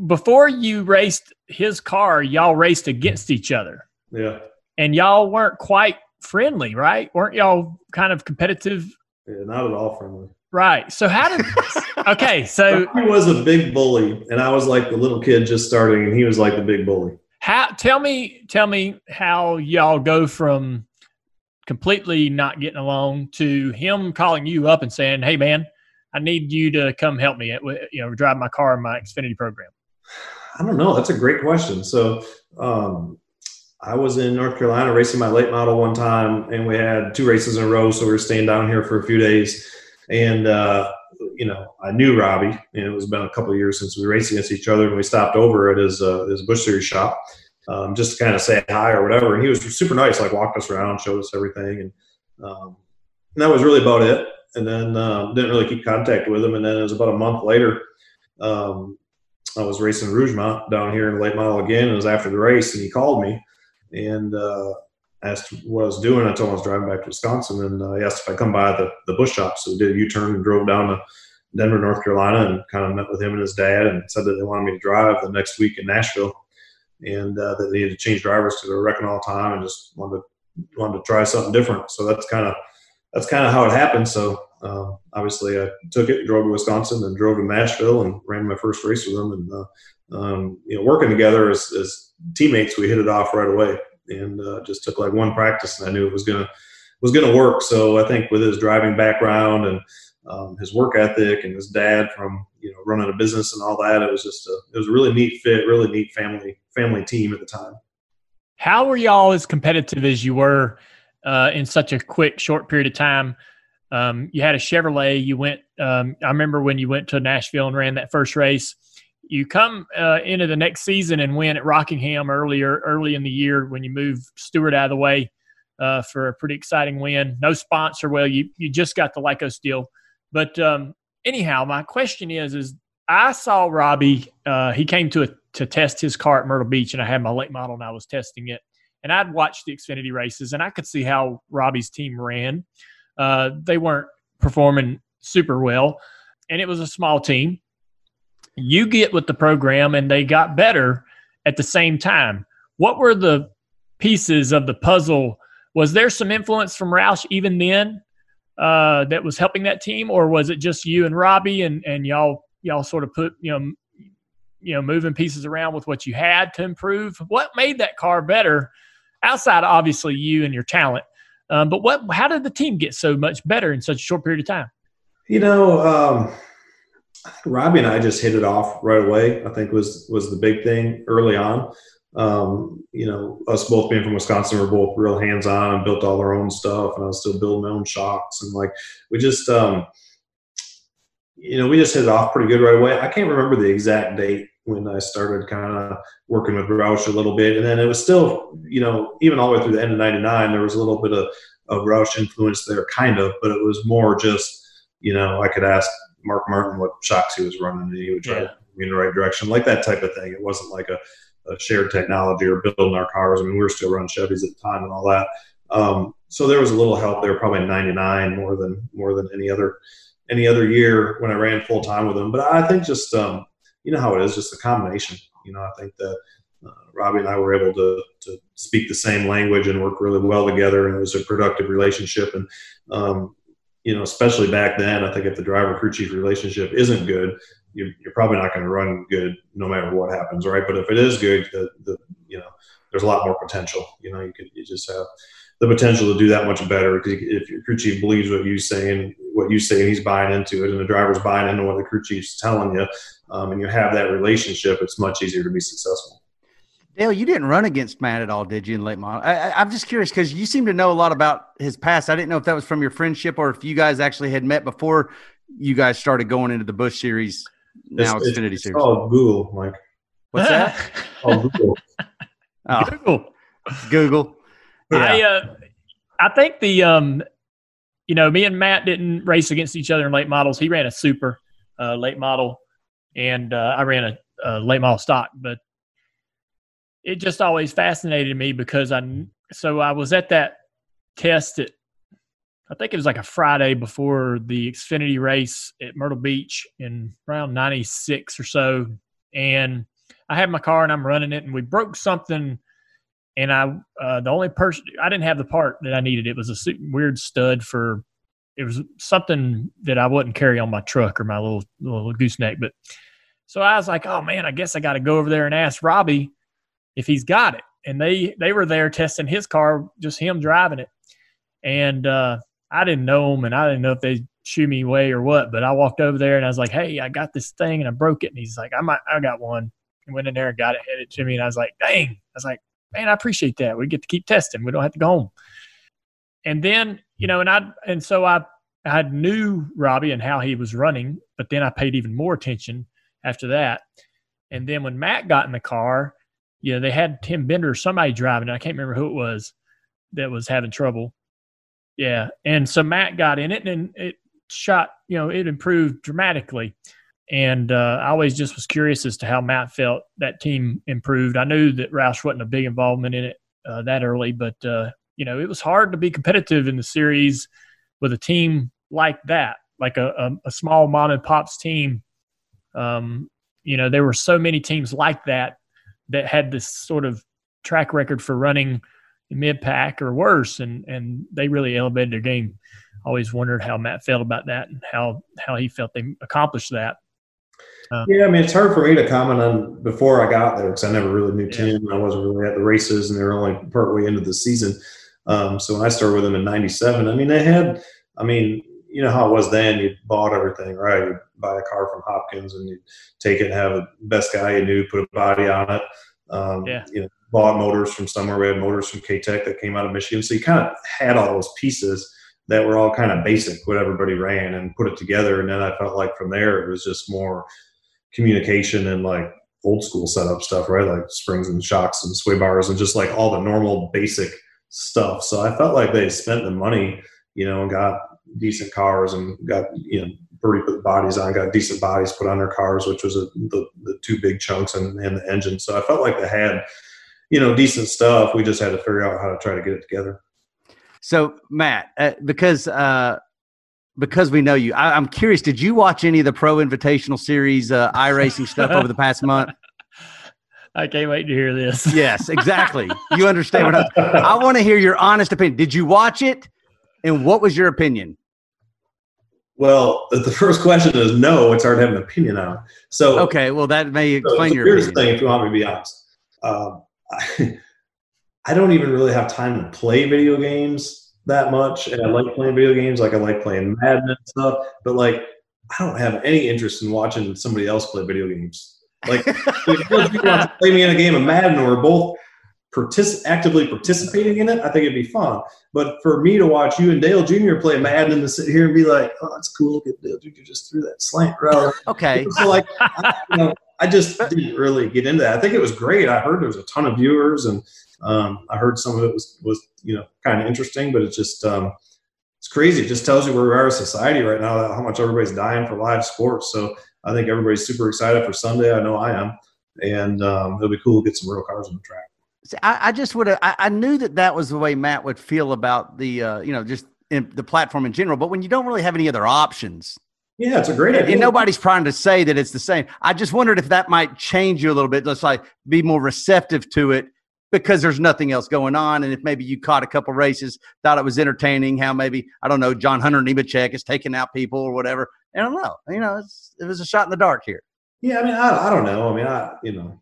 before you raced his car y'all raced against each other Yeah. and y'all weren't quite friendly right weren't y'all kind of competitive yeah. Not at all friendly. right so how did okay so he was a big bully, and I was like the little kid just starting, and he was like the big bully. How tell me tell me how y'all go from completely not getting along to him calling you up and saying, "Hey man, I need you to come help me. You know, drive my car in my Xfinity program." I don't know. That's a great question. So, um, I was in North Carolina racing my late model one time, and we had two races in a row. So we were staying down here for a few days, and uh, you know, I knew Robbie, and it was been a couple years since we raced against each other, and we stopped over at his uh, his Busch Series shop. Um, just to kind of say hi or whatever, and he was super nice. Like walked us around, showed us everything, and, um, and that was really about it. And then um, didn't really keep contact with him. And then it was about a month later, um, I was racing Rougemont down here in the late model again. It was after the race, and he called me and uh, asked what I was doing. I told him I was driving back to Wisconsin, and uh, he asked if I'd come by the, the Busch shop. So we did a U-turn and drove down to Denver, North Carolina, and kind of met with him and his dad, and said that they wanted me to drive the next week in Nashville, and uh, that they needed to change drivers because they were wrecking all the time, and just wanted to, wanted to try something different. So that's kind of that's kind of how it happened. So um, obviously, I took it, drove to Wisconsin, and drove to Nashville, and ran my first race with them. And uh, um, you know, working together as, as teammates, we hit it off right away, and uh, just took like one practice, and I knew it was gonna was gonna work. So I think with his driving background and um, his work ethic and his dad from you know running a business and all that, it was just a it was a really neat fit, really neat family family team at the time. How were y'all as competitive as you were uh, in such a quick, short period of time? Um, you had a Chevrolet. You went. Um, I remember when you went to Nashville and ran that first race. You come uh, into the next season and win at Rockingham earlier, early in the year when you move Stewart out of the way uh, for a pretty exciting win. No sponsor. Well, you you just got the Lycos deal, but um, anyhow, my question is: is I saw Robbie. Uh, he came to a, to test his car at Myrtle Beach, and I had my late model, and I was testing it. And I'd watched the Xfinity races, and I could see how Robbie's team ran. Uh, they weren't performing super well, and it was a small team. You get with the program, and they got better at the same time. What were the pieces of the puzzle? Was there some influence from Roush even then uh, that was helping that team, or was it just you and Robbie and and y'all y'all sort of put you know you know moving pieces around with what you had to improve? What made that car better? Outside, obviously, you and your talent, um, but what? How did the team get so much better in such a short period of time? You know, um, Robbie and I just hit it off right away. I think was was the big thing early on. Um, you know, us both being from Wisconsin, we're both real hands on and built all our own stuff, and I was still building my own shocks and like we just, um, you know, we just hit it off pretty good right away. I can't remember the exact date when I started kind of working with Roush a little bit, and then it was still, you know, even all the way through the end of '99, there was a little bit of of Roush influence there, kind of, but it was more just you know, I could ask Mark Martin what shocks he was running, and he would try Yeah. to me in the right direction, like that type of thing. It wasn't like a, a shared technology or building our cars. I mean, we were still running Chevys at the time and all that. Um, so there was a little help there, probably '99 more than more than any other any other year when I ran full time with him. But I think just um, you know how it is, just a combination. You know, I think that uh, Robbie and I were able to to speak the same language and work really well together, and it was a productive relationship. And um, you know, especially back then, I think if the driver crew chief relationship isn't good, you're, you're probably not going to run good no matter what happens, right? But if it is good, the, the you know, there's a lot more potential. You know, you could you just have the potential to do that much better because if your crew chief believes what you saying, what you say, and he's buying into it, and the driver's buying into what the crew chief's telling you, um, and you have that relationship, it's much easier to be successful. Dale, you didn't run against Matt at all, did you, in late model? I, I, I'm just curious because you seem to know a lot about his past. I didn't know if that was from your friendship or if you guys actually had met before you guys started going into the Busch series. now It's- Xfinity it's Series. Oh, Google, Mike. What's that? Oh, Google. Oh, Google. Google. I uh, I think the um, you know, me and Matt didn't race against each other in late models. He ran a super uh, late model, and uh, I ran a, a late model stock. But it just always fascinated me because I so I was at that test at I think it was like a Friday before the Xfinity race at Myrtle Beach in around '96 or so, and I had my car and I'm running it, and we broke something and I uh, the only person I didn't have the part that I needed. It was a weird stud for it was something that I wouldn't carry on my truck or my little little gooseneck. But so I was like, oh man, I guess I got to go over there and ask Robbie if he's got it. And they they were there testing his car, just him driving it, and uh, I didn't know him, and I didn't know if they shoo me away or what. But I walked over there and I was like, hey, I got this thing and I broke it. And he's like, I might, I got one. And went in there and got it, handed it to me, and I was like, dang. I was like man, I appreciate that. We get to keep testing. We don't have to go home. And then, you know, and I and so I I knew Robbie and how he was running, but then I paid even more attention after that. And then when Matt got in the car, you know, they had Tim Bender or somebody driving. I can't remember who it was that was having trouble. Yeah. And so Matt got in it and it shot, you know, it improved dramatically. And uh, I always just was curious as to how Matt felt that team improved. I knew that Roush wasn't a big involvement in it uh, that early, but uh, you know it was hard to be competitive in the series with a team like that, like a, a, a small mom and pops team. Um, you know, there were so many teams like that that had this sort of track record for running mid pack or worse, and and they really elevated their game. Always wondered how Matt felt about that and how how he felt they accomplished that. Yeah, I mean, it's hard for me to comment on before I got there because I never really knew Yeah. Tim. I wasn't really at the races, and they were only partway into the season. Um, so when I started with them in '97, I mean, they had, I mean, you know how it was then. You bought everything, right? You buy a car from Hopkins, and you take it, and have the best guy you knew put a body on it. Um, Yeah. You know, bought motors from somewhere. We had motors from K Tech that came out of Michigan, so you kind of had all those pieces that were all kind of basic, what everybody ran, and put it together. And then I felt like from there it was just more communication and like old school setup stuff, right? Like springs and shocks and sway bars and just like all the normal basic stuff. So I felt like they spent the money, you know, and got decent cars and got, you know, pretty put bodies on, got decent bodies put on their cars, which was a, the, the two big chunks and, and the engine. So I felt like they had, you know, decent stuff. We just had to figure out how to try to get it together. So Matt, uh, because uh, because we know you, I, I'm curious. Did you watch any of the Pro Invitational Series uh, iRacing stuff over the past month? I can't wait to hear this. Yes, exactly. You understand what I, I want to hear your honest opinion. Did you watch it, and what was your opinion? Well, the the first question is no. It's hard to have an opinion on. it. So Okay, well that may explain so your here's the opinion. thing, if you want me to be honest. Um, I, I don't even really have time to play video games that much, and I like playing video games. Like I like playing Madden and stuff, but like I don't have any interest in watching somebody else play video games. Like if you want to play me in a game of Madden, or we're both partic- actively participating in it, I think it'd be fun. But for me to watch you and Dale Jr. play Madden and to sit here and be like, "Oh, that's cool! Look at Dale Jr. just threw that slant route." Okay, so like I, you know, I just didn't really get into that. I think it was great. I heard there was a ton of viewers, and um, I heard some of it was was you know kind of interesting, but it's just um, it's crazy. It just tells you where we are as society right now, how much everybody's dying for live sports. So I think everybody's super excited for Sunday. I know I am, and um, it'll be cool to get some real cars on the track. See, I, I just would have. I, I knew that that was the way Matt would feel about the, uh, you know, just in the platform in general. But when you don't really have any other options, Yeah, it's a great idea. and nobody's trying to say that it's the same. I just wondered if that might change you a little bit. Let's like be more receptive to it because there's nothing else going on. And if maybe you caught a couple races, thought it was entertaining, how maybe I don't know, John Hunter Nemechek is taking out people or whatever. I don't know. You know, it's, it was a shot in the dark here. yeah, I mean, I, I don't know. I mean, I you know,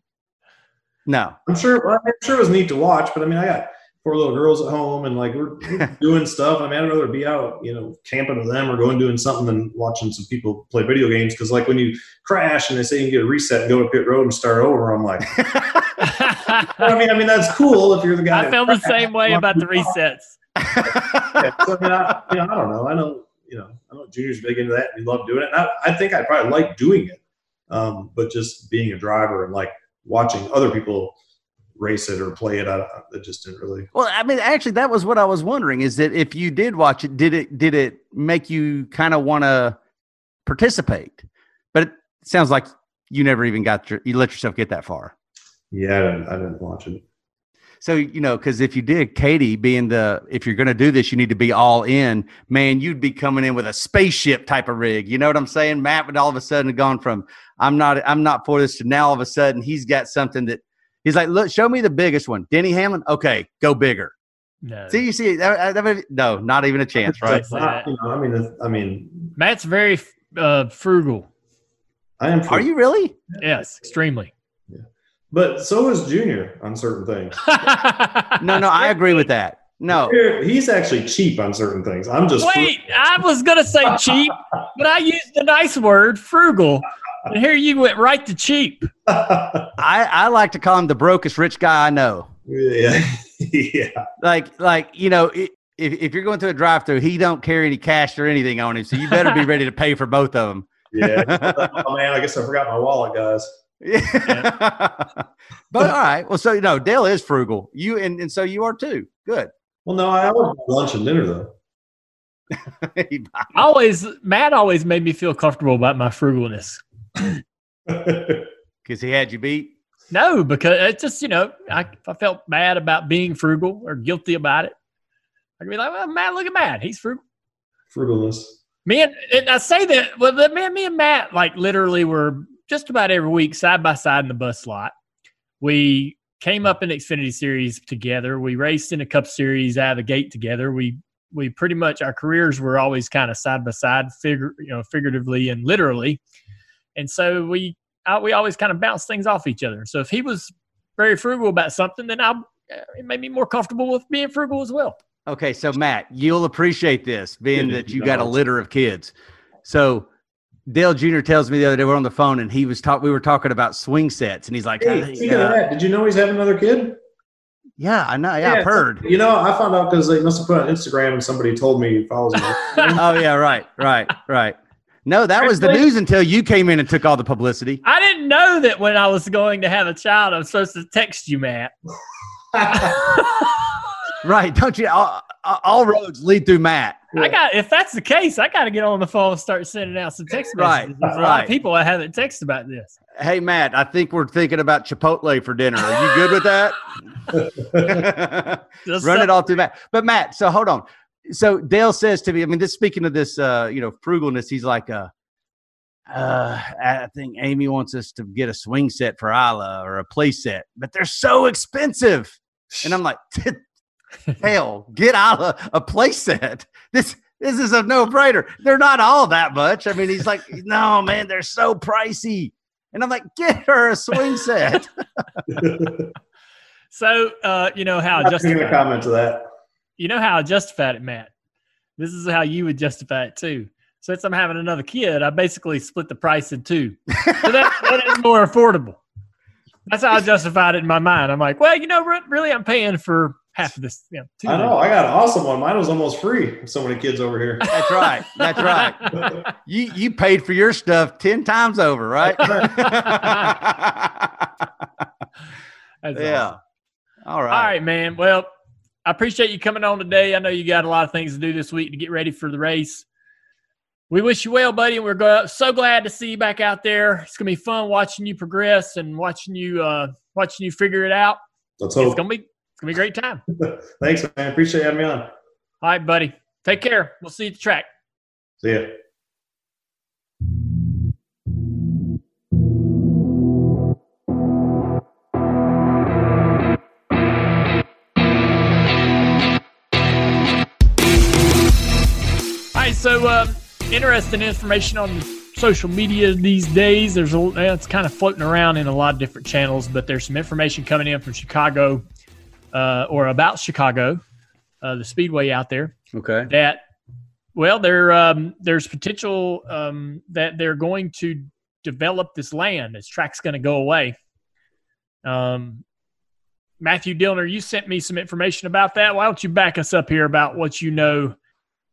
No, I'm sure. well, I'm sure it was neat to watch, but I mean, I got four little girls at home, and like we're, we're doing stuff. I mean, I'd rather be out, you know, camping with them or going doing something than watching some people play video games. Because like when you crash and they say you can get a reset and go to pit road and start over, I'm like, I mean, I mean that's cool if you're the guy. I felt the same way about the resets. Yeah, so, I mean, I, you know, I don't know. I know, you know, I know Junior's big into that. and love doing it. And I, I think I probably like doing it. Um, but just being a driver and like watching other people race it or play it, I, I- just didn't really. Well, I mean, actually, that was what I was wondering. Is that if you did watch it, did it did it make you kind of want to participate? But it sounds like you never even got your, you let yourself get that far. Yeah, I didn't, I didn't watch it. So you know, because if you did, Katie, being the if you're going to do this, you need to be all in. Man, you'd be coming in with a spaceship type of rig. You know what I'm saying? Matt would all of a sudden have gone from I'm not I'm not for this to now all of a sudden he's got something that he's like, look, show me the biggest one. Denny Hamlin. Okay, go bigger. No. See, you see, that, that, that- no, not even a chance, right? Not, you know, I mean, it- I mean, Matt's very uh, frugal. I am. Are you really? Yes, extremely. But so is Junior on certain things. No, no, I agree with that. No, He's actually cheap on certain things. I'm just Wait, I was gonna say cheap, but I used the nice word frugal, and here you went right to cheap. I, I like to call him the brokest rich guy I know. yeah, yeah. Like, like you know, if, if you're going through a drive-through, he don't carry any cash or anything on him, so you better be ready to pay for both of them. Yeah. oh man, I guess I forgot my wallet, guys. Yeah. but all right. Well, so you know, Dale is frugal. You and, and so you are too. Good. Well, no, I always buy lunch and dinner though. Always Matt always made me feel comfortable about my frugalness. Because he had you beat. No, because it's just you know I I felt bad about being frugal or guilty about it. I could be like, well, Matt, look at Matt, he's frugal. Frugalness. Me and, and I say that well, the, me, me and Matt like literally were just about every week side by side in the bus lot. We came up in the Xfinity Series together. We raced in a Cup Series out of the gate together. We we pretty much our careers were always kind of side by side, figure you know figuratively and literally, and so we uh, we always kind of bounce things off each other. So if he was very frugal about something, then I uh, it made me more comfortable with being frugal as well. Okay, so Matt, you'll appreciate this, being that you got a litter of kids. So Dale Jr. tells me the other day we're on the phone and he was talk. We were talking about swing sets, and he's like, Hey, "Hey, speaking of uh, that, did you know he's having another kid? "Yeah, I know. Yeah, I've heard." You know, I found out because they must have put on Instagram and somebody told me he follows me. oh yeah, right, right, right. No, that was the news until you came in and took all the publicity. I didn't know that when I was going to have a child, I'm supposed to text you, Matt. Right? Don't you? All, all roads lead through Matt. I got if that's the case, I got to get on the phone and start sending out some text Right, messages. There's a lot of people I haven't texted about this. Hey Matt, I think we're thinking about Chipotle for dinner. Are you good with that? Run so- it all through Matt. But Matt, so hold on. So Dale says to me, I mean, this speaking of this, uh, you know, frugalness, he's like, uh, uh, I think Amy wants us to get a swing set for Isla or a play set, but they're so expensive. And I'm like, hell, get out of a play set. This this is a no brainer. They're not all that much. I mean, he's like, no, man, they're so pricey. And I'm like, get her a swing set. So uh, you know how I I'm not going to justified. comment to that. You know how I justified it, Matt. This is how you would justify it too. Since I'm having another kid, I basically split the price in two. So that, that is more affordable. That's how I justified it in my mind. I'm like, well, you know, really, I'm paying for half of this. You know, two I know. I got an awesome one. Mine was almost free. So many kids over here. That's right. That's right. You you paid for your stuff ten times over, right? That's yeah. awesome. All right. All right, man. Well, I appreciate you coming on today. I know you got a lot of things to do this week to get ready for the race. We wish you well, buddy, and we're go- so glad to see you back out there. It's gonna be fun watching you progress and watching you uh, watching you figure it out. Let's It's gonna be it's gonna be a great time. Thanks, man. Appreciate you having me on. All right, buddy. Take care. We'll see you at the track. See ya. All right, so uh, interesting information on social media these days. There's a it's kind of floating around in a lot of different channels, but there's some information coming in from Chicago uh, or about Chicago, uh, the speedway out there. Okay. that well there um, there's potential um, that they're going to develop this land. This track's going to go away. Um, matthew dillner you sent me some information about that. Why don't you back us up here about what you know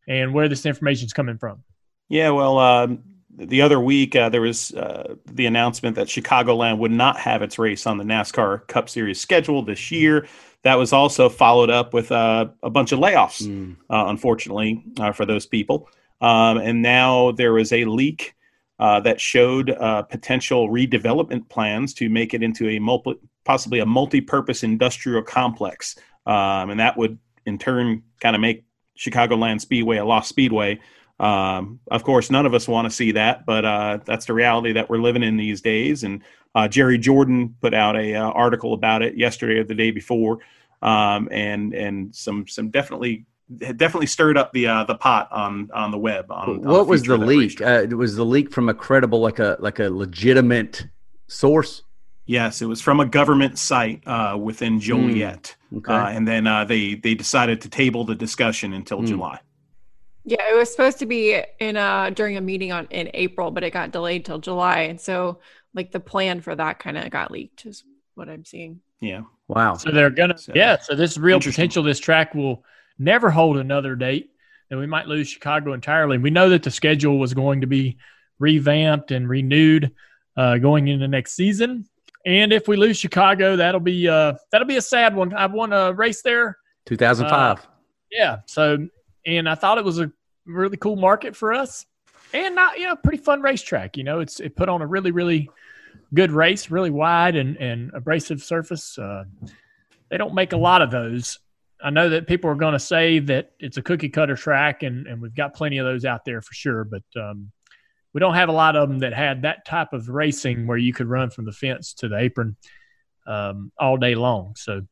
and where this information is coming from? Yeah, well, um, the other week, uh, there was uh, the announcement that Chicagoland would not have its race on the NASCAR Cup Series schedule this year. That was also followed up with uh, a bunch of layoffs, Mm. uh, unfortunately, uh, for those people. Um, and now there was a leak uh, that showed uh, potential redevelopment plans to make it into a multi, possibly a multi-purpose industrial complex, um, and that would in turn kind of make Chicagoland Speedway a lost speedway. Um, of course, none of us want to see that, but uh, that's the reality that we're living in these days. And uh, Jerry Jordan put out a uh, article about it yesterday or the day before, um, and and some some definitely had definitely stirred up the uh, the pot on on the web. On, on what was the leak? Uh, was the leak from a credible, like a like a legitimate source? Yes, it was from a government site uh, within Joliet, Okay. uh, and then uh, they they decided to table the discussion until Hmm. July. Yeah, it was supposed to be in a during a meeting on in April, but it got delayed till July, and so like the plan for that kind of got leaked, is what I'm seeing. Yeah, wow. So they're gonna, So, yeah. So this real potential. This track will never hold another date, and we might lose Chicago entirely. We know that the schedule was going to be revamped and renewed uh, going into next season. And if we lose Chicago, that'll be uh, that'll be a sad one. I've won a race there. 2005. Yeah. So, and I thought it was a really cool market for us, and not you know pretty fun racetrack. You know, it's it put on a really really good race, really wide and and abrasive surface. Uh, they don't make a lot of those. I know that people are going to say that it's a cookie cutter track, and and we've got plenty of those out there for sure, but. Um, we don't have a lot of them that had that type of racing where you could run from the fence to the apron um, all day long. So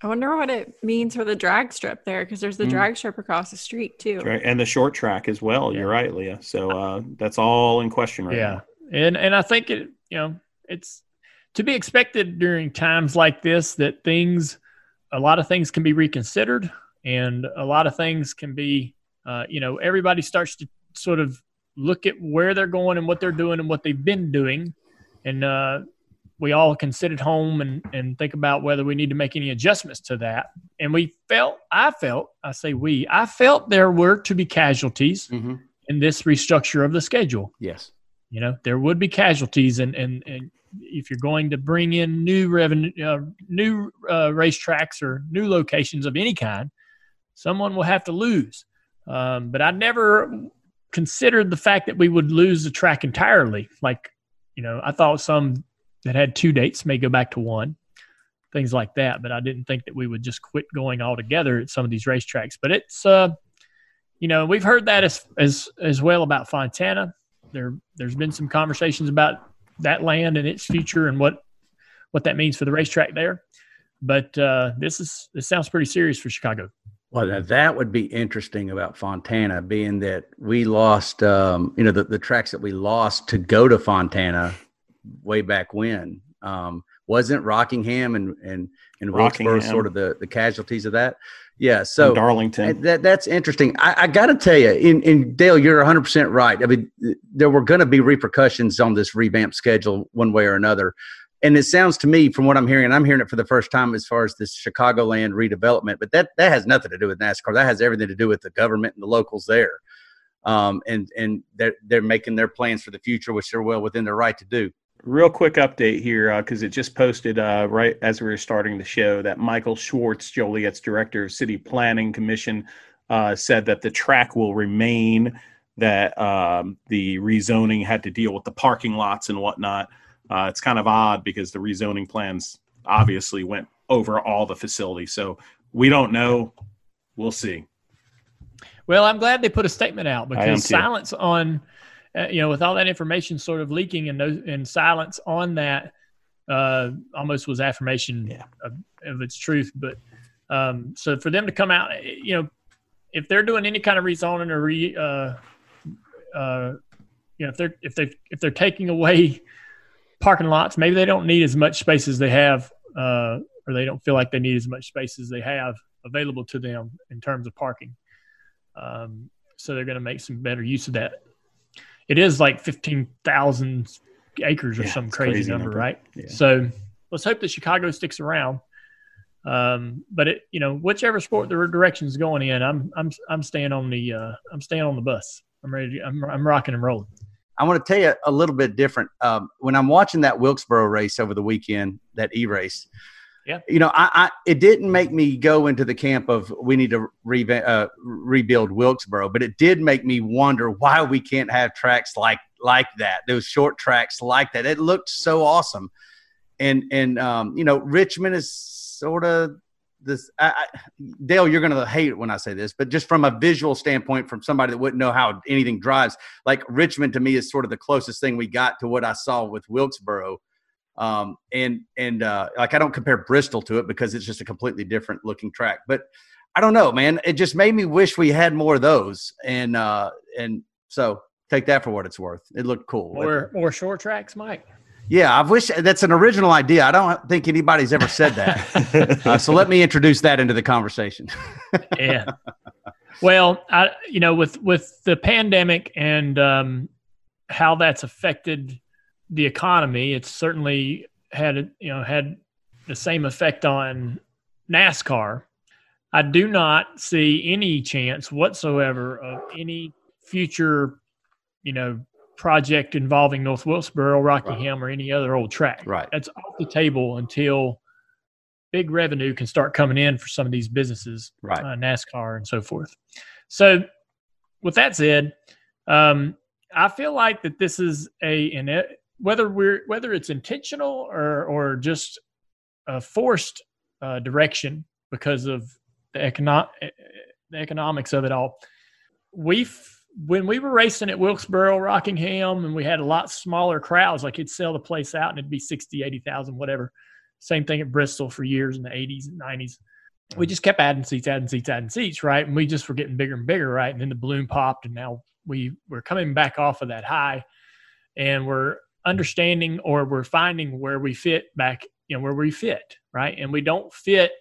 I wonder what it means for the drag strip there, because there's the Mm. drag strip across the street too. right. and the short track as well. You're right, Leah. So uh, that's all in question right yeah now. and and i think it you know it's to be expected during times like this that things a lot of things can be reconsidered and a lot of things can be uh, you know everybody starts to sort of look at where they're going and what they're doing and what they've been doing and uh, we all can sit at home and, and think about whether we need to make any adjustments to that. And we felt i felt i say we i felt there were to be casualties hmm in this restructure of the schedule. Yes. you know there would be casualties and and, and if you're going to bring in new revenue uh, new uh, racetracks or new locations of any kind someone will have to lose. Um, but i never considered the fact that we would lose the track entirely. Like you know i thought some that had two dates may go back to one things like that but i didn't think that we would just quit going altogether at some of these racetracks but it's uh you know we've heard that as as as well about fontana there there's been some conversations about that land and its future and what what that means for the racetrack there. But uh, this is this sounds pretty serious for Chicago. Well, that would be interesting about Fontana, being that we lost, um, you know, the, the tracks that we lost to go to Fontana way back when. Um, wasn't Rockingham and and and Wilkesboro Rockingham. sort of the the casualties of that? Yeah. So So Darlington. that that's interesting. I, I got to tell you, in, in Dale, you're 100 percent right. I mean, there were going to be repercussions on this revamp schedule one way or another. And it sounds to me, from what I'm hearing, and I'm hearing it for the first time as far as this Chicagoland redevelopment, but that that has nothing to do with NASCAR. That has everything to do with the government and the locals there. Um, and and they're they're making their plans for the future, which they're well within their right to do. Real quick update here because it just posted uh, right as we were starting the show that Michael Schwartz, Joliet's director of City Planning Commission, uh, said that the track will remain. That um, the rezoning had to deal with the parking lots and whatnot. Uh, it's kind of odd because the rezoning plans obviously went over all the facilities. So we don't know. We'll see. Well, I'm glad they put a statement out because silence on, uh, you know, with all that information sort of leaking and no, and silence on that uh, almost was affirmation Yeah. of, of its truth. But um, so for them to come out, you know, if they're doing any kind of rezoning or re, uh, uh, you know, if they're if they if they're taking away parking lots, maybe they don't need as much space as they have, uh, or they don't feel like they need as much space as they have available to them in terms of parking. Um, so they're going to make some better use of that. It is like fifteen thousand acres or Yeah, some crazy, crazy number, number. right? Yeah. So let's hope that Chicago sticks around. Um, but it, you know, whichever sport the direction's going in, I'm, I'm, I'm staying on the, uh, I'm staying on the bus. I'm ready. To, I'm, I'm rocking and rolling. I want to tell you a little bit different. Um, when I'm watching that Wilkesboro race over the weekend, that e race, Yeah. you know, I, I it didn't make me go into the camp of we need to reva- uh, rebuild Wilkesboro, but it did make me wonder why we can't have tracks like like that, those short tracks like that. It looked so awesome, and and um, you know, Richmond is sort of this. I, I, Dale, you're going to hate when I say this, but just from a visual standpoint, from somebody that wouldn't know how anything drives, like Richmond to me is sort of the closest thing we got to what I saw with Wilkesboro. Um, and and uh, like I don't compare Bristol to it because it's just a completely different looking track. But I don't know, man. It just made me wish we had more of those. And uh, and so take that for what it's worth. It looked cool. More more short tracks, Mike. Yeah, I wish that's an original idea. I don't think anybody's ever said that. uh, so let me introduce that into the conversation. yeah. Well, I you know with with the pandemic and um, how that's affected the economy, it's certainly had you know had the same effect on NASCAR. I do not see any chance whatsoever of any future, you know, project involving North Wilkesboro, Rockingham, or any other old track. Right. That's off the table until big revenue can start coming in for some of these businesses, Right. uh, NASCAR and so forth. So, with that said, um, I feel like that this is a an, whether we're whether it's intentional or or just a forced uh, direction because of the econo- the economics of it all. We when we were racing at Wilkesboro, Rockingham, and we had a lot smaller crowds, like it'd sell the place out and it'd be 60, 80,000, whatever. Same thing at Bristol for years in the 80s and 90s. We just kept adding seats, adding seats, adding seats, right? And we just were getting bigger and bigger, right? And then the balloon popped, and now we we're coming back off of that high, and we're understanding or we're finding where we fit back, you know, where we fit, right? And we don't fit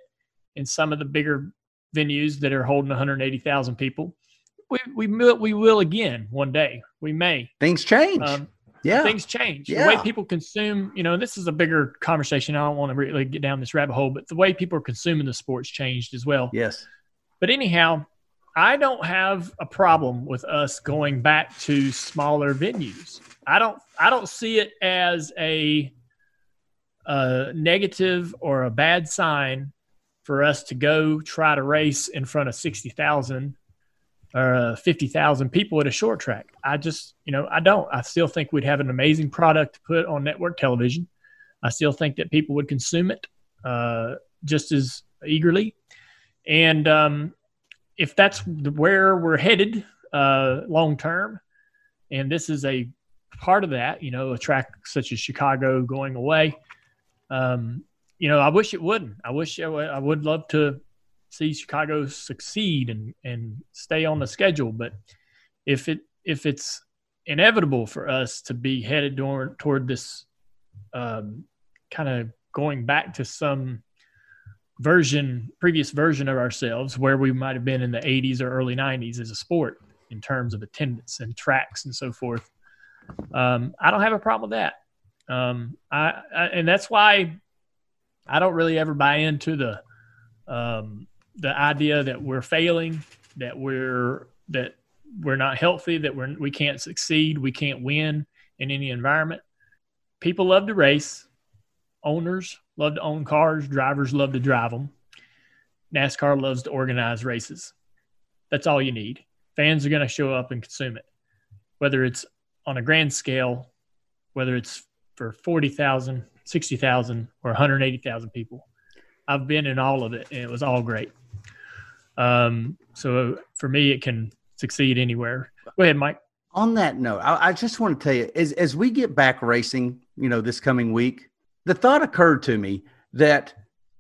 in some of the bigger venues that are holding 180,000 people. We we will, we will again one day. We may. Things change. Um, yeah. things change. yeah. The way people consume, you know, this is a bigger conversation. I don't want to really get down this rabbit hole, but the way people are consuming the sports changed as well. yes. But anyhow, I don't have a problem with us going back to smaller venues. I don't I don't see it as a, a negative or a bad sign for us to go try to race in front of 60,000 or uh, 50,000 people at a short track. I just, you know, I don't. I still think we'd have an amazing product to put on network television. I still think that people would consume it uh, just as eagerly. And um, if that's where we're headed uh, long term, and this is a part of that, you know, a track such as Chicago going away, um, you know, I wish it wouldn't. I wish I, w- I would love to see Chicago succeed and and stay on the schedule, but if it if it's inevitable for us to be headed toward toward this um, kind of going back to some version, previous version of ourselves, where we might have been in the 80s or early 90s as a sport in terms of attendance and tracks and so forth. Um, I don't have a problem with that. Um, I, I and that's why I don't really ever buy into the um, the idea that we're failing, that we're that we're not healthy, that we're we can't succeed, we can't win in any environment. People love to race. Owners love to own cars. Drivers love to drive them. NASCAR loves to organize races. That's all you need. Fans are going to show up and consume it, whether it's on a grand scale, whether it's for 40,000, 60,000, or 180,000 people. I've been in all of it, and it was all great. Um, so for me, it can succeed anywhere. Go ahead, Mike. On that note, I, I just want to tell you, as as we get back racing, you know, this coming week, the thought occurred to me that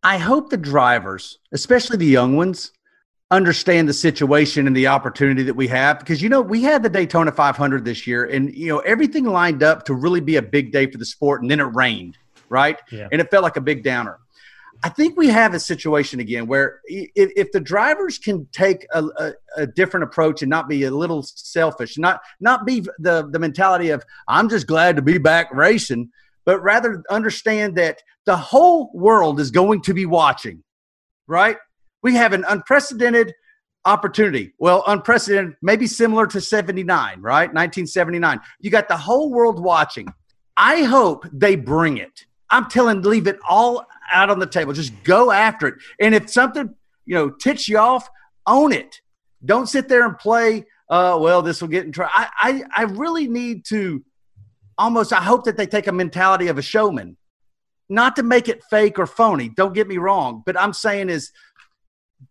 I hope the drivers, especially the young ones, understand the situation and the opportunity that we have. Because you know we had the Daytona 500 this year and you know everything lined up to really be a big day for the sport and then it rained right? Yeah. and it felt like a big downer. I think we have a situation again where if, if the drivers can take a, a, a different approach and not be a little selfish, not not be the the mentality of I'm just glad to be back racing, but rather understand that the whole world is going to be watching, right? We have an unprecedented opportunity. Well, unprecedented, maybe similar to 79, right? 1979. You got the whole world watching. I hope they bring it. I'm telling, leave it all out on the table. Just go after it. And if something, you know, ticks you off, own it. Don't sit there and play, uh, well, this will get in trouble. I, I, I really need to almost, I hope that they take a mentality of a showman, not to make it fake or phony. Don't get me wrong. But I'm saying is,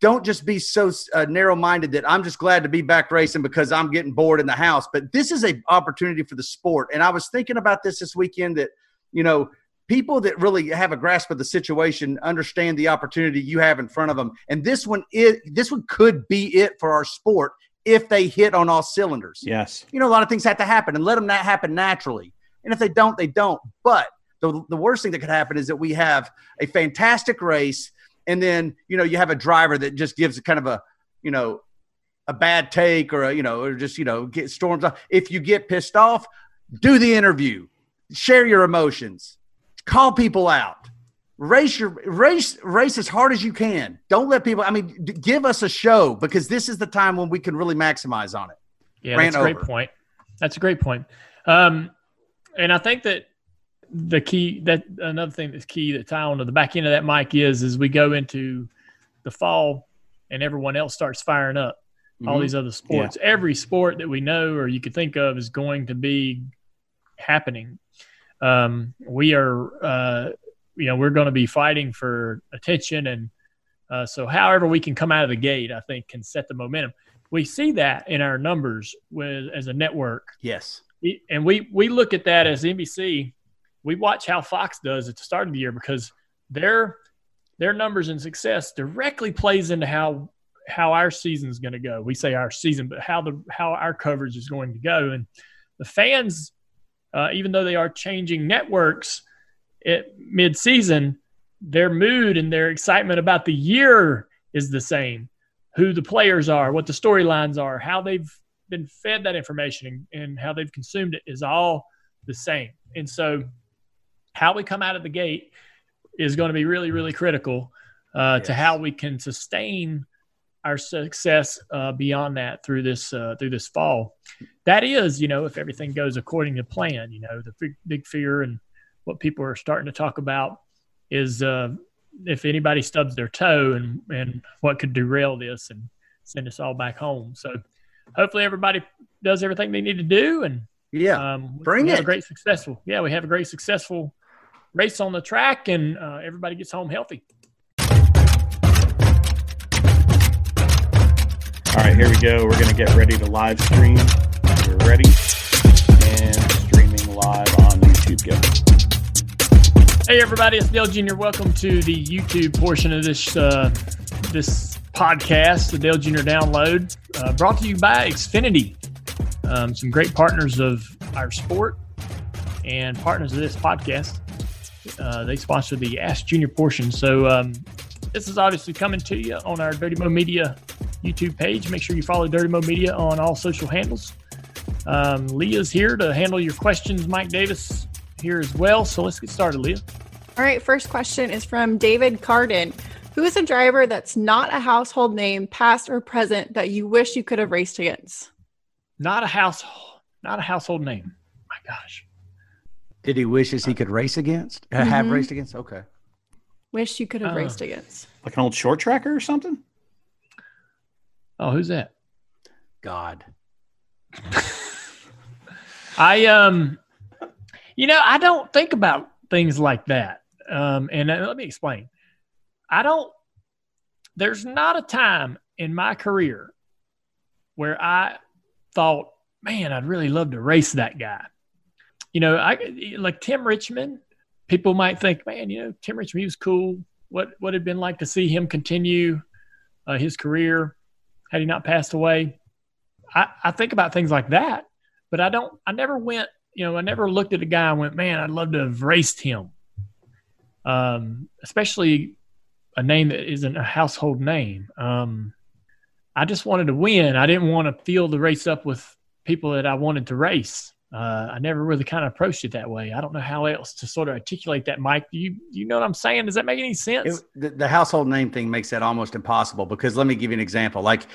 don't just be so uh, narrow-minded that I'm just glad to be back racing because I'm getting bored in the house. But this is a opportunity for the sport, and I was thinking about this this weekend that you know people that really have a grasp of the situation understand the opportunity you have in front of them, and this one is this one could be it for our sport if they hit on all cylinders. Yes. You know, a lot of things have to happen, and let them not happen naturally. And if they don't, they don't. But the, the worst thing that could happen is that we have a fantastic race and then you know you have a driver that just gives kind of a you know a bad take or a, you know or just you know get storms off. If you get pissed off do the interview. Share your emotions. Call people out. Race your race race as hard as you can. Don't let people i mean d- give us a show because this is the time when we can really maximize on it. Yeah, Ran that's a great point. That's a great point. Um, and I think that the key that another thing that's key that tie on to the back end of that Mike is as we go into the fall and everyone else starts firing up all Mhm. these other sports. Every sport that we know or you could think of is going to be happening. Um, we are, uh, you know, we're going to be fighting for attention, and uh, so however we can come out of the gate, I think, can set the momentum. We see that in our numbers with as a network, yes and we we look at that as NBC. We watch how Fox does at the start of the year because their their numbers and success directly plays into how how our season is going to go. We say our season, but how the how our coverage is going to go. And the fans, uh, even though they are changing networks at mid season, their mood and their excitement about the year is the same. Who the players are, what the storylines are, how they've been fed that information and, and how they've consumed it is all the same. And so, how we come out of the gate is going to be really, really critical uh, to how we can sustain our success uh, beyond that through this uh, through this fall. That is, you know, if everything goes according to plan. You know, the big, big fear and what people are starting to talk about is uh, if anybody stubs their toe and and what could derail this and send us all back home. So hopefully everybody does everything they need to do and yeah um, bring we have it. a great successful yeah we have a great successful race on the track and uh, everybody gets home healthy All right, here we go. We're going to get ready to live stream. We're ready and streaming live on YouTube. Go. hey everybody it's dale jr welcome to the youtube portion of this uh, this podcast the dale jr download uh, brought to you by xfinity. Um, some great partners of our sport and partners of this podcast. Uh, they sponsor the ask junior portion. So um, this is obviously coming to you on our dirty mo media youtube page. Make sure you follow dirty mo media on all social handles. Um, leah's here to handle your questions. Mike davis here as well. So let's get started leah. All right, first question is from David Carden. Who is a driver that's not a household name, past or present, that you wish you could have raced against? not a house not a household name my gosh did he wishes he could race against uh, have Mhm. raced against okay Wish you could have Oh. raced against. Like an old short tracker or something? oh who's that god i um you know i don't think about things like that um and uh, let me explain i don't there's not a time in my career where i thought man i'd really love to race that guy you know i like tim richmond people might think man you know tim richmond he was cool what what had been like to see him continue uh, his career had he not passed away I, I think about things like that but I don't. I never went. You know, I never looked at a guy and went, "Man, I'd love to have raced him." Um, especially a name that isn't a household name. Um, I just wanted to win. I didn't want to fill the race up with people that I wanted to race. Uh, I never really kind of approached it that way. I don't know how else to sort of articulate that, Mike. Do you do you know what I'm saying? Does that make any sense? It, the, the household name thing makes that almost impossible because let me give you an example. Like,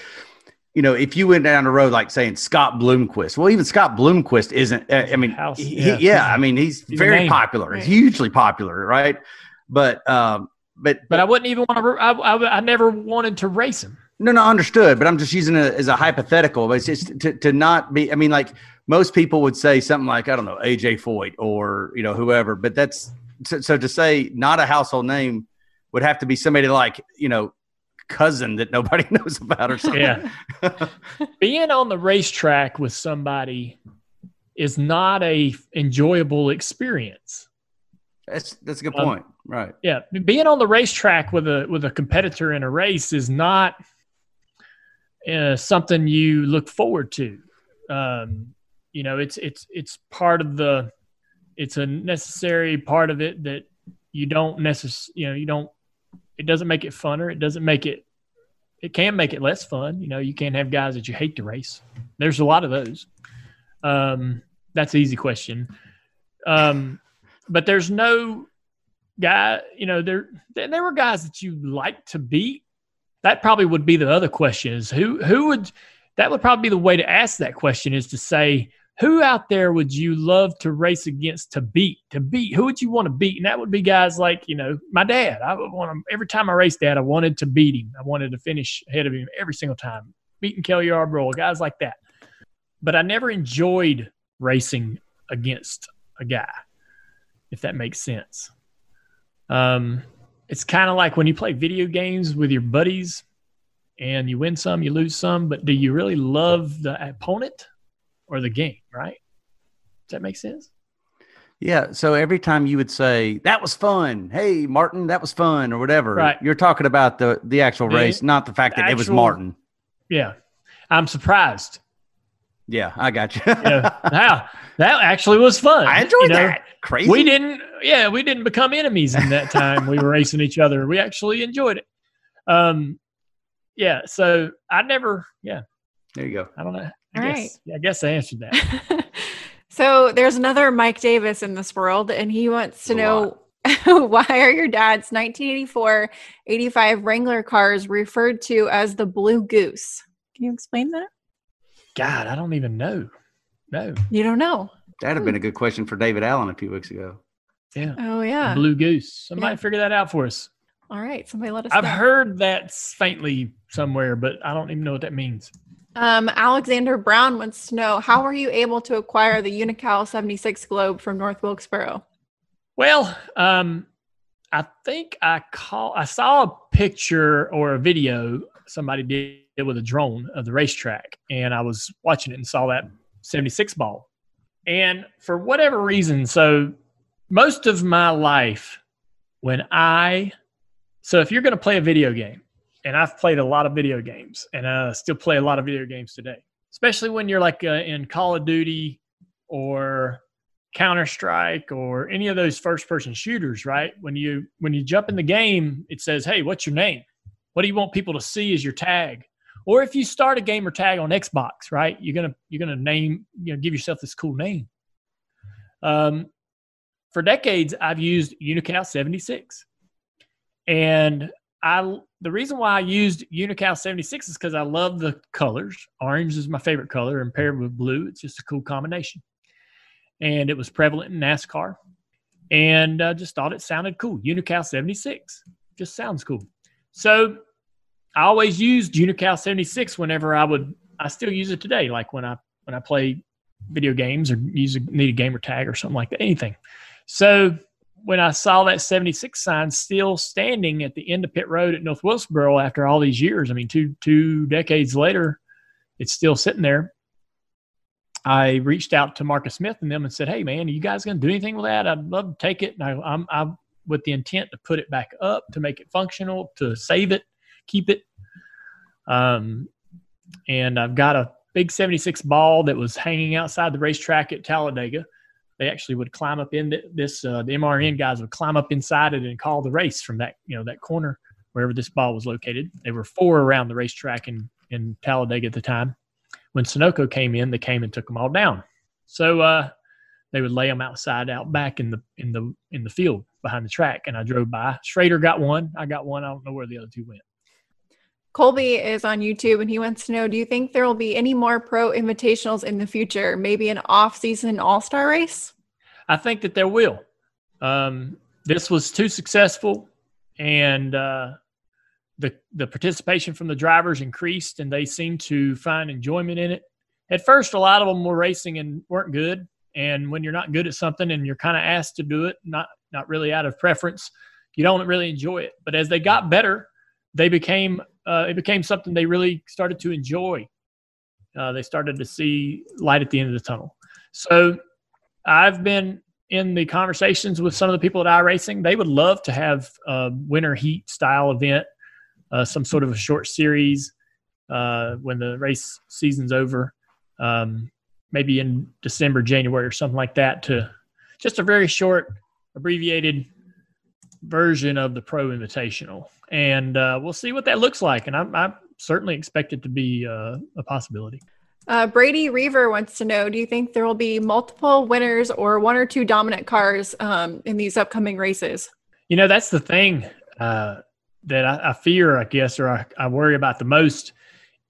you know, if you went down the road, like saying Scott Bloomquist, well, even Scott Bloomquist isn't, uh, I mean, House- he- yeah. he- yeah, I mean, he's, He's very popular, Right. hugely popular, right? But, um, but, but I wouldn't even want to. I, I, I never wanted to race him. No, no, understood. But I'm just using it as a hypothetical. But it's just to, to not be. I mean, like most people would say something like I don't know AJ Foyt or you know whoever. But that's so, so to say not a household name would have to be somebody like you know cousin that nobody knows about or something. Yeah. Being on the racetrack with somebody is not a enjoyable experience. that's that's a good Um, point. Right. Yeah, being on the racetrack with a with a competitor in a race is not uh, something you look forward to. Um, you know, it's it's it's part of the it's a necessary part of it that you don't necess you know you don't it doesn't make it funner. It doesn't make it it can make it less fun. You know, you can't have guys that you hate to race. There's a lot of those. Um, that's easy question. Um, but there's no guy, you know, there there were guys that you like to beat. That probably would be the other question is who who would that would probably be the way to ask that question is to say who out there would you love to race against to beat to beat? Who would you want to beat? And that would be guys like you know my dad. I would want to every time i raced dad i wanted to beat him. I wanted to finish ahead of him every single time. Beating kelly yarbrough guys like that. But i never enjoyed racing against a guy if that makes sense um, it's kind of like when you play video games with your buddies and you win some, you lose some, but do you really love the opponent or the game, right? Does that make sense? Yeah. So every time you would say that was fun, hey Martin, that was fun, or whatever, Right. you're talking about the the actual The- race, not the fact that it was Martin. Yeah. I'm surprised. Yeah, I got you. You know, wow, that actually was fun. I enjoyed You know, that. Crazy. We didn't, yeah, we didn't become enemies in that time. we were racing each other. We actually enjoyed it. Um, yeah. So I never, yeah, There you go. I don't know. I All guess, right. yeah, I guess I answered that. so there's another Mike Davis in this world, and he wants to A know why are your dad's 1984 85 Wrangler cars referred to as the Blue Goose? Can you explain that? God, I don't even know. No. You don't know. That'd have been a good question for David Allen a few weeks ago. Yeah. Oh, yeah. Blue goose. Somebody Yeah. figure that out for us. All right. Somebody let us I've know. heard that faintly somewhere, but I don't even know what that means. Um, Alexander Brown wants to know how were you able to acquire the Unocal 76 Globe from North Wilkesboro? Well, um, I think I call I saw a picture or a video somebody did with a drone of the racetrack, and I was watching it and saw that 76 ball. And for whatever reason, so most of my life, when I so if you're going to play a video game, and I've played a lot of video games, and I still play a lot of video games today, especially when you're like uh, in Call of Duty or Counter Strike or any of those first person shooters, right? When you when you jump in the game, it says, "Hey, what's your name? What do you want people to see as your tag?" Or if you start a gamer tag on Xbox, right? You're gonna you're gonna name you know give yourself this cool name. Um, for decades, I've used Unocal 76, and I the reason why I used Unocal 76 is because I love the colors. Orange is my favorite color, and paired with blue, it's just a cool combination and it was prevalent in NASCAR. And I just thought it sounded cool. Unocal 76 just sounds cool. So I always used Unocal 76 whenever I would. I still use it today, like when I when I play video games or use a, need a gamer tag or something like that. Anything. So when I saw that 76 sign still standing at the end of pit road at North Wilkesboro after all these years, I mean, two two decades later, it's still sitting there. I reached out to Marcus Smith and them and said, "Hey, man, are you guys going to do anything with that? I'd love to take it." And I, I'm, I'm with the intent to put it back up, to make it functional, to save it, keep it. Um, and I've got a big 76 ball that was hanging outside the racetrack at Talladega. They actually would climb up in th- this. Uh, the MRN guys would climb up inside it and call the race from that, you know, that corner wherever this ball was located. There were four around the racetrack in in Talladega at the time when Sunoco came in, they came and took them all down. So uh, they would lay them outside out back in the in the in the field behind the track, and I drove by. Schrader got one. I got one. I don't know where the other two went. Colby is on YouTube and he wants to know Do you think there will be any more pro invitationals in the future? Maybe an off season all star race? I think that there will. Um, this was too successful, and uh, the the participation from the drivers increased, and they seemed to find enjoyment in it. At first, a lot of them were racing and weren't good. And when you're not good at something and you're kind of asked to do it, not not really out of preference, you don't really enjoy it. But as they got better, they became uh, it became something they really started to enjoy. Uh, they started to see light at the end of the tunnel. So I've been in the conversations with some of the people at iRacing. They would love to have a winter heat style event, uh, some sort of a short series uh, when the race season's over, um, maybe in December, January, or something like that. To just a very short, abbreviated version of the Pro Invitational, and uh, we'll see what that looks like. And I'm, I certainly expect it to be uh, a possibility. Uh, Brady Reaver wants to know Do you think there will be multiple winners or one or two dominant cars um, in these upcoming races? You know, that's the thing uh, that I, I, fear, I guess, or I, I, worry about the most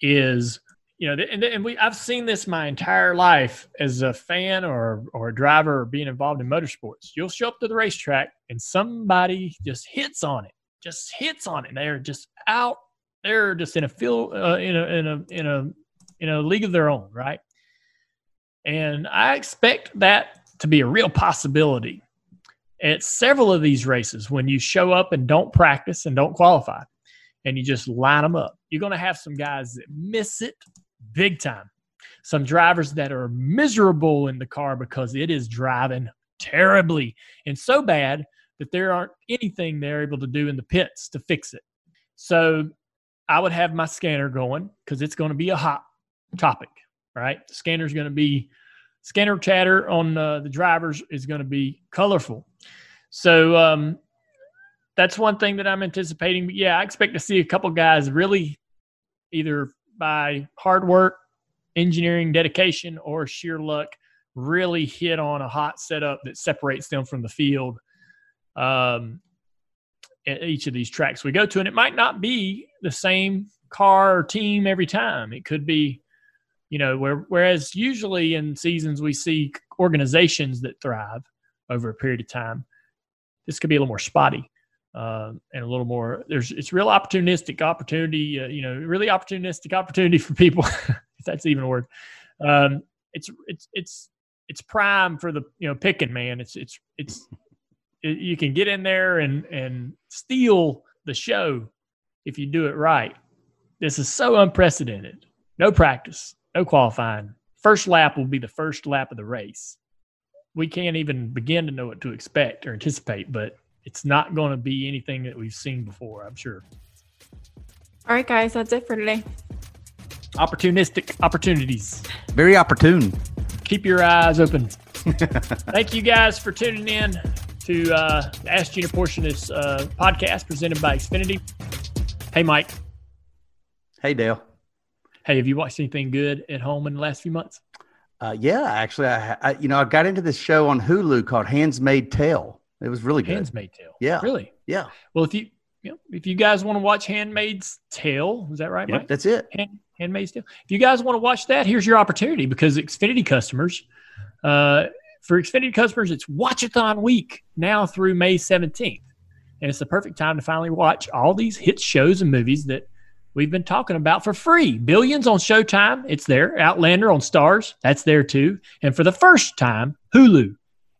is, you know, and, and we I've seen this my entire life as a fan or or a driver or being involved in motorsports. You'll show up to the racetrack and somebody just hits on it, just hits on it. They're just out. They're just in a field, uh, in a in a in a in a league of their own, right? And I expect that to be a real possibility at several of these races when you show up and don't practice and don't qualify and you just line them up. You're going to have some guys that miss it big time. Some drivers that are miserable in the car because it is driving terribly and so bad that there aren't anything they're able to do in the pits to fix it. So I would have my scanner going because it's going to be a hot topic, right? The scanner is going to be scanner chatter on uh, the drivers is going to be colorful. So um, that's one thing that I'm anticipating. But yeah, I expect to see a couple guys really either by hard work, engineering dedication, or sheer luck really hit on a hot setup that separates them from the field um, each of these tracks we go to. And it might not be the same car or team every time. It could be you know, where, whereas usually in seasons we see organizations that thrive over a period of time, this could be a little more spotty uh, and a little more. There's it's real opportunistic opportunity, uh, you know, really opportunistic opportunity for people, if that's even a word. Um, it's it's it's it's prime for the you know picking man. It's it's it's it, you can get in there and and steal the show if you do it right. This is so unprecedented. No practice, no qualifying. First lap will be the first lap of the race. We can't even begin to know what to expect or anticipate, but it's not going to be anything that we've seen before, I'm sure. All right, guys, that's it for today. Opportunistic opportunities. Very opportune. Keep your eyes open. Thank you guys for tuning in to uh, Ask Junior portion of this uh, podcast presented by Xfinity. Hey, Mike. Hey, Dale. Hey, have you watched anything good at home in the last few months? Uh, yeah, actually, I, I, you know I got into this show on Hulu called Handmaid's Tale. It was really good. Handmaid's Tale. Yeah, really. Yeah. Well, if you, you know, if you guys want to watch Handmaid's Tale, is that right, yep, Mike? That's it. Hand, Handmaid's Tale. If you guys want to watch that, here's your opportunity because Xfinity customers, uh, for Xfinity customers, it's Watchathon week now through May 17th, and it's the perfect time to finally watch all these hit shows and movies that we've been talking about for free. Billions on Showtime, it's there. Outlander on Stars, that's there too. And for the first time, Hulu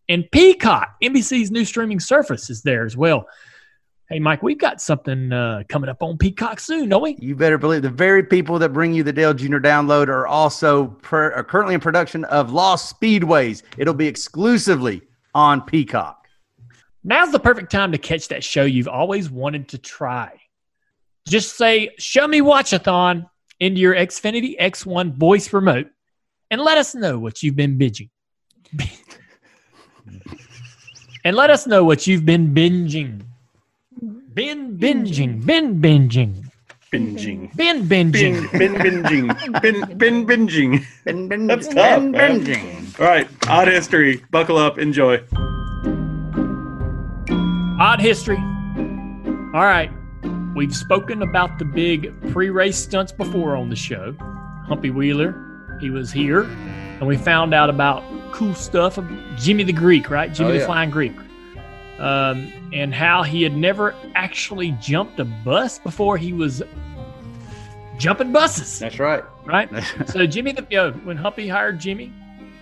and Peacock, NBC's new streaming service, is there as well. Hey, Mike, we've got something uh, coming up on Peacock soon, don't we? You better believe the very people that bring you the Dale Jr. download are also per, are currently in production of Lost Speedways. It'll be exclusively on Peacock. Now's the perfect time to catch that show you've always wanted to try. Just say, Show me Watchathon into your Xfinity X1 voice remote and let us know what you've been binging. and let us know what you've been binging. Been binging. Been binging. Binging. Been binging. Bin, bin binging. Bin, bin binging. Bin, bin, That's bin, tough, bin, binging. All right, odd history. Buckle up, enjoy. Odd history. All right. We've spoken about the big pre race stunts before on the show. Humpy Wheeler, he was here, and we found out about cool stuff of Jimmy the Greek, right? Jimmy Oh, the. Flying Greek. Um, and how he had never actually jumped a bus before he was jumping buses, That's right. right? so Jimmy the yo, when Humpy hired Jimmy,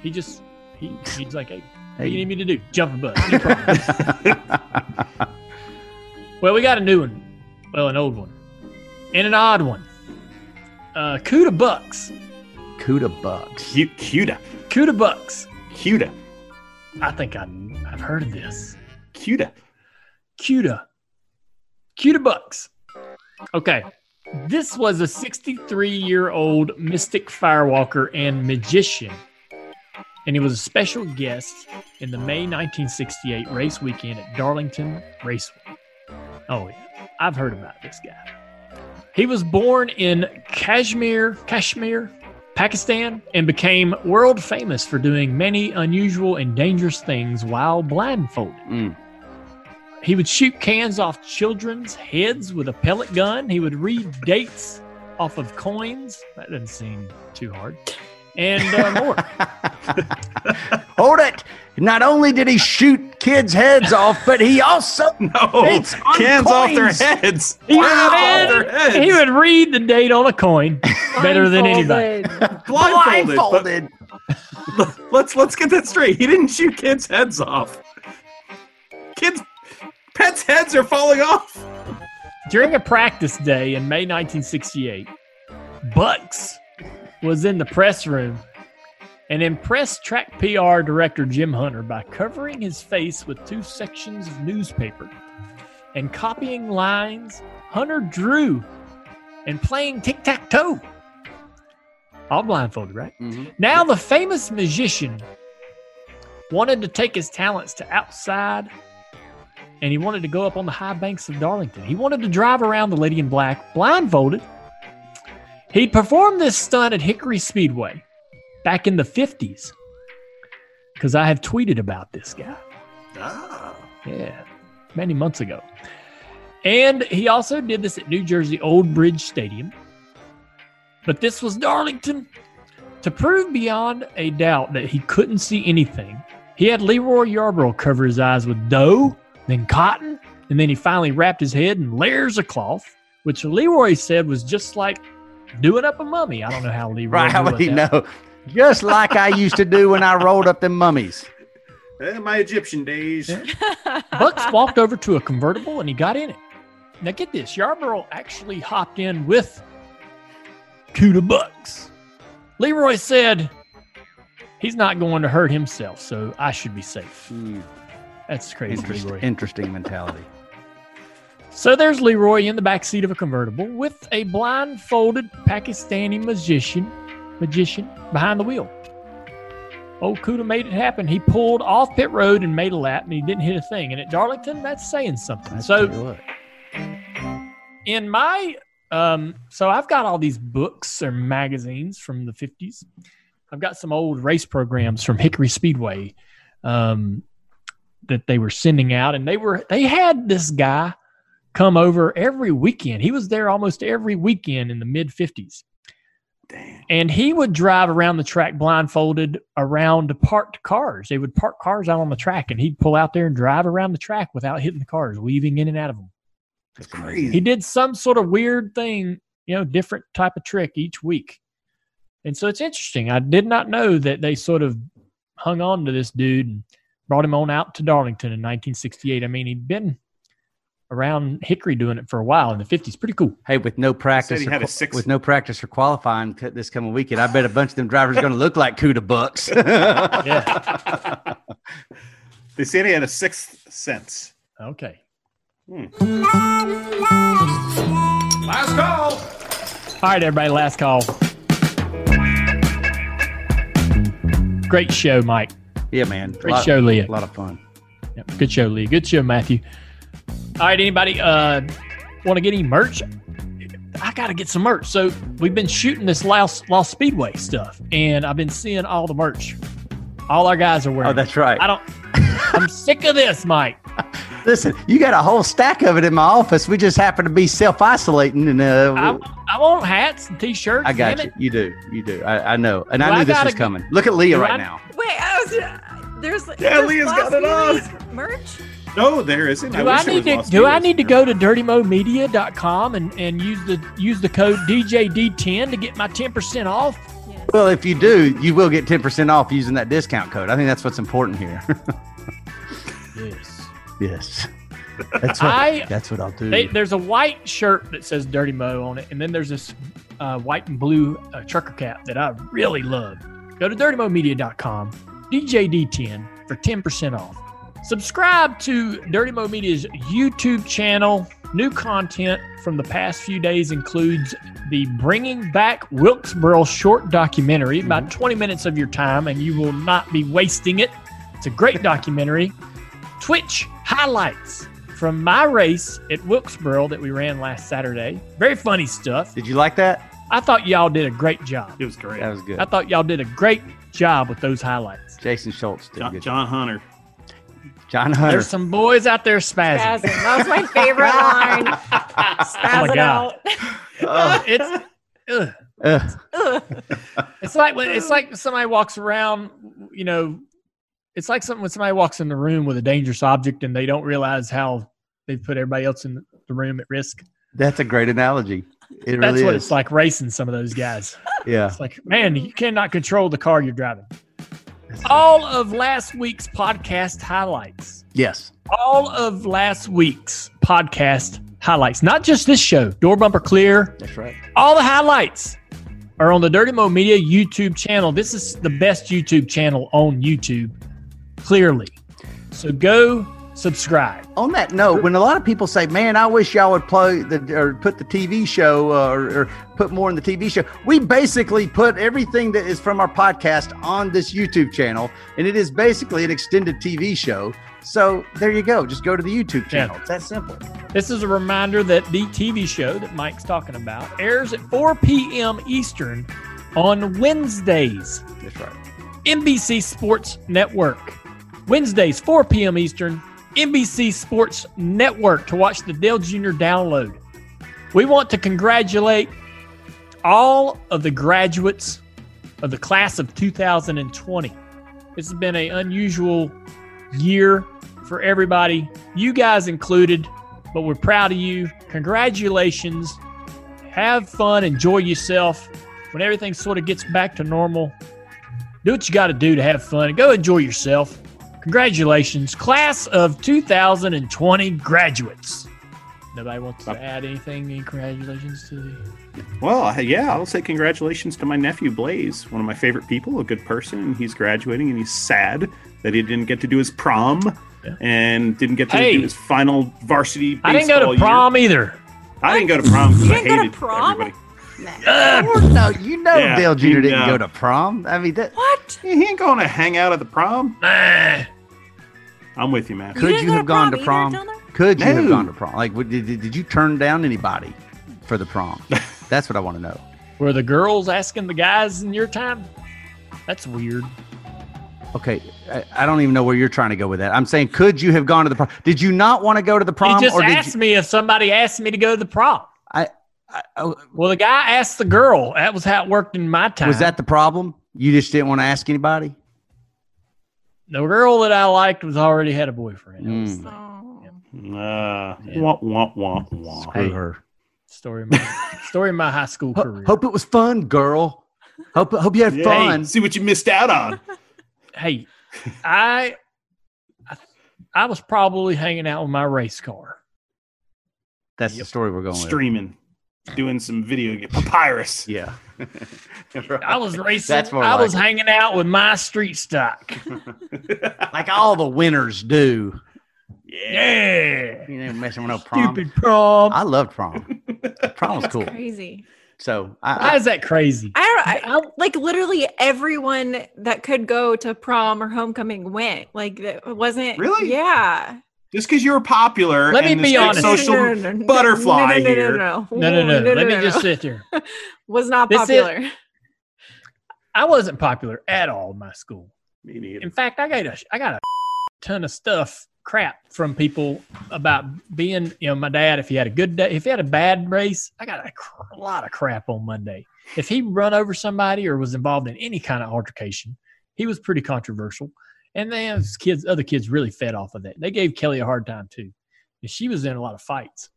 he just he he's like, hey, what do you need me to do? Jump a bus. No well, we got a new one. Well, an old one. And an odd one. Uh Kuda Bux. Kuda Bux. Cute, cuta, Kuda Bux. cuta, I think I, I've heard of this. Cuta. Cuda. Kuda Bux. Okay. This was a 63 year old mystic firewalker and magician. And he was a special guest in the May 1968 race weekend at Darlington Raceway. Oh, yeah. I've heard about this guy. He was born in Kashmir, Kashmir, Pakistan, and became world famous for doing many unusual and dangerous things while blindfolded. Mm. He would shoot cans off children's heads with a pellet gun. He would read dates off of coins. That doesn't seem too hard. And uh, more. Hold it. Not only did he shoot kids' heads off, but he also No, Dates on cans off their heads. He, Wow, would, off their heads. he would read the date on a coin better than anybody. Blindfolded. blindfolded. but- blindfolded. let's let's get that straight. He didn't shoot kids' heads off. Kids, pets' heads are falling off. During a practice day in May 1968, Bux was in the press room and impressed track PR director Jim Hunter by covering his face with two sections of newspaper and copying lines Hunter drew and playing tic tac toe. All blindfolded, right? Mhm. Now, the famous magician wanted to take his talents to outside and he wanted to go up on the high banks of Darlington. He wanted to drive around the Lady in Black blindfolded. He'd performed this stunt at Hickory Speedway back in the 50s because I have tweeted about this guy. Ah. Yeah, many months ago. And he also did this at New Jersey Old Bridge Stadium. But this was Darlington. To prove beyond a doubt that he couldn't see anything, he had Leroy Yarbrough cover his eyes with dough, then cotton, and then he finally wrapped his head in layers of cloth, which Leroy said was just like doing up a mummy. I don't know how Leroy Right, how would he know? Just like I used to do when I rolled up them mummies. Eh, my Egyptian days. Bux walked over to a convertible and he got in it. Now get this, Yarbrough actually hopped in with Kuda Bux. Leroy said he's not going to hurt himself, so I should be safe. Hmm, That's crazy, interest- Leroy. interesting mentality. So there's Leroy in the back seat of a convertible with a blindfolded Pakistani magician, magician behind the wheel. Old Kuda made it happen. He pulled off pit road and made a lap, and he didn't hit a thing. And at Darlington, that's saying something. I so in my um so i've got all these books or magazines from the 50s i've got some old race programs from hickory speedway um that they were sending out and they were they had this guy come over every weekend he was there almost every weekend in the mid 50s and he would drive around the track blindfolded around parked cars they would park cars out on the track and he'd pull out there and drive around the track without hitting the cars weaving in and out of them That's Crazy. he did some sort of weird thing, you know, different type of trick each week. And so it's interesting. I did not know that they sort of hung on to this dude and brought him on out to Darlington in 1968. I mean, he'd been around Hickory doing it for a while in the 50s. Pretty cool. Hey, with no practice, he or had a qua- six- with no practice or qualifying this coming weekend, I bet a bunch of them drivers are going to look like Kuda Bux. Yeah. They said he had a sixth sense. Okay. Hmm. Last call. All right, everybody, last call. Great show, Mike. Yeah, man. Great lot, show, Leah. A lot of fun. Yep. Good show, Lee. Good show, Matthew. All right, anybody uh want to get any merch? I got to get some merch. So we've been shooting this Lost, Lost Speedway stuff, and I've been seeing all the merch All our guys are wearing. Oh, that's right. I don't. I'm sick of this, Mike. Listen, you got a whole stack of it in my office. We just happen to be self isolating, and uh, I, I want hats and t-shirts. I got you. it. You do. You do. I, I know. And Do I I knew this gotta was coming. Look at Leah right I- now. Wait, there's Yeah, there's Leah's got Lost it on. Merch. No, there isn't. Do I, wish there need to Lost do I need to go to dirtymomedia.com and, and use the use the code DJD10 to get my 10% off? Yes. Well, if you do, you will get 10% off using that discount code. I think that's what's important here. Yes. yes. That's what, I that's what I'll do. they, there's a white shirt that says Dirty Mo on it, and then there's this uh, white and blue uh, trucker cap that I really love. Go to dirtymomedia.com, DJD10 for 10% off. Subscribe to Dirty Mo Media's YouTube channel. New content from the past few days includes the Bringing Back Wilkesboro short documentary, mm-hmm. about 20 minutes of your time, and you will not be wasting it. It's a great documentary. Twitch highlights from my race at Wilkesboro that we ran last Saturday. Very funny stuff. Did you like that? I thought y'all did a great job. It was great. That was good. I thought y'all did a great job with those highlights. Jason Schultz did John. John Hunter. John Hunter. There's some boys out there spazzing. Spazzing. That was my favorite line. Spaz Oh my it God. out. It's ugh. uh, Ugh. it's like when it's like somebody walks around, you know, it's like something when somebody walks in the room with a dangerous object and they don't realize how they've put everybody else in the room at risk. that's a great analogy. It That's really what is. it's like racing some of those guys. Yeah. It's like, man, you cannot control the car you're driving. All of last week's podcast highlights. Yes. All of last week's podcast highlights. Not just this show, Door Bumper Clear. That's right. All the highlights are on the Dirty Mo Media YouTube channel. This is the best YouTube channel on YouTube, clearly. So go subscribe. On that note, when a lot of people say, "Man, I wish y'all would play the or put the TV show uh, or, or put more in the TV show," we basically put everything that is from our podcast on this YouTube channel, and it is basically an extended TV show. So there you go. Just go to the YouTube channel. It's that simple. This is a reminder that the TV show that Mike's talking about airs at 4 p.m. Eastern on Wednesdays. That's right. NBC Sports Network. Wednesdays, 4 p.m. Eastern, NBC Sports Network to watch the Dale Jr. download. We want to congratulate all of the graduates of the class of 2020. This has been an unusual year for everybody, you guys included, but we're proud of you. Congratulations. Have fun, enjoy yourself. When everything sort of gets back to normal, do what you got to do to have fun. Go enjoy yourself. Congratulations, class of 2020 graduates. Nobody wants to add anything? Any congratulations to the. Well, uh, yeah, I'll say congratulations to my nephew Blaze, one of my favorite people, a good person, and he's graduating, and he's sad that he didn't get to do his prom Yeah. and didn't get to Hey. do his final varsity. Baseball I didn't go to year. prom either. I didn't go to prom because I didn't go to hated prom? everybody. Ugh. no, you know Yeah, Dale Jr. didn't know. go to prom. I mean, that What? He ain't going to hang out at the prom. Nah. I'm with you, man. could didn't you go have gone to prom? Dillner? Could you have gone to prom? Like, did, did did you turn down anybody for the prom? That's what I want to know. Were the girls asking the guys in your time? That's weird. Okay, I, I don't even know where you're trying to go with that. I'm saying, could you have gone to the prom? Did you not want to go to the prom, he just or asked you? me if somebody asked me to go to the prom. I, I, oh, Well, the guy asked the girl. That was how it worked in my time. was that the problem? You just didn't want to ask anybody. the girl that I liked was already had a boyfriend? That was Mm. the. Uh, Yeah. wah, wah, wah, wah. Screw Hey. her. story of my story of my high school Ho- career. hope it was fun, girl. Hope hope you had Hey, fun. see what you missed out on. hey, I, I I was probably hanging out with my race car. That's the story we're going with. Streaming, doing some video game. Papyrus. Yeah. I was racing. That's more I like was it. hanging out with my street stock. like all the winners do. Yeah. You ain't messing with no prom. Stupid prom. I loved prom. prom was That's cool. crazy. So Why I, is that crazy? I don't I, like literally everyone that could go to prom or homecoming went. Like it wasn't Really? Yeah. Just because you were popular. Let me and this be big honest. Social No, no, no, butterfly no, no, no, here. No, No, no, no. Let me no, just no. sit there. was not This is- popular. I wasn't popular at all in my school. Me neither. In fact, I got a I got a ton of stuff crap from people about being you know my dad. If he had a good day, if he had a bad race, I got a, cr- a lot of crap on Monday. If he run over somebody or was involved in any kind of altercation, he was pretty controversial. And then kids, other kids, really fed off of that. They gave Kelly a hard time too. And she was in a lot of fights.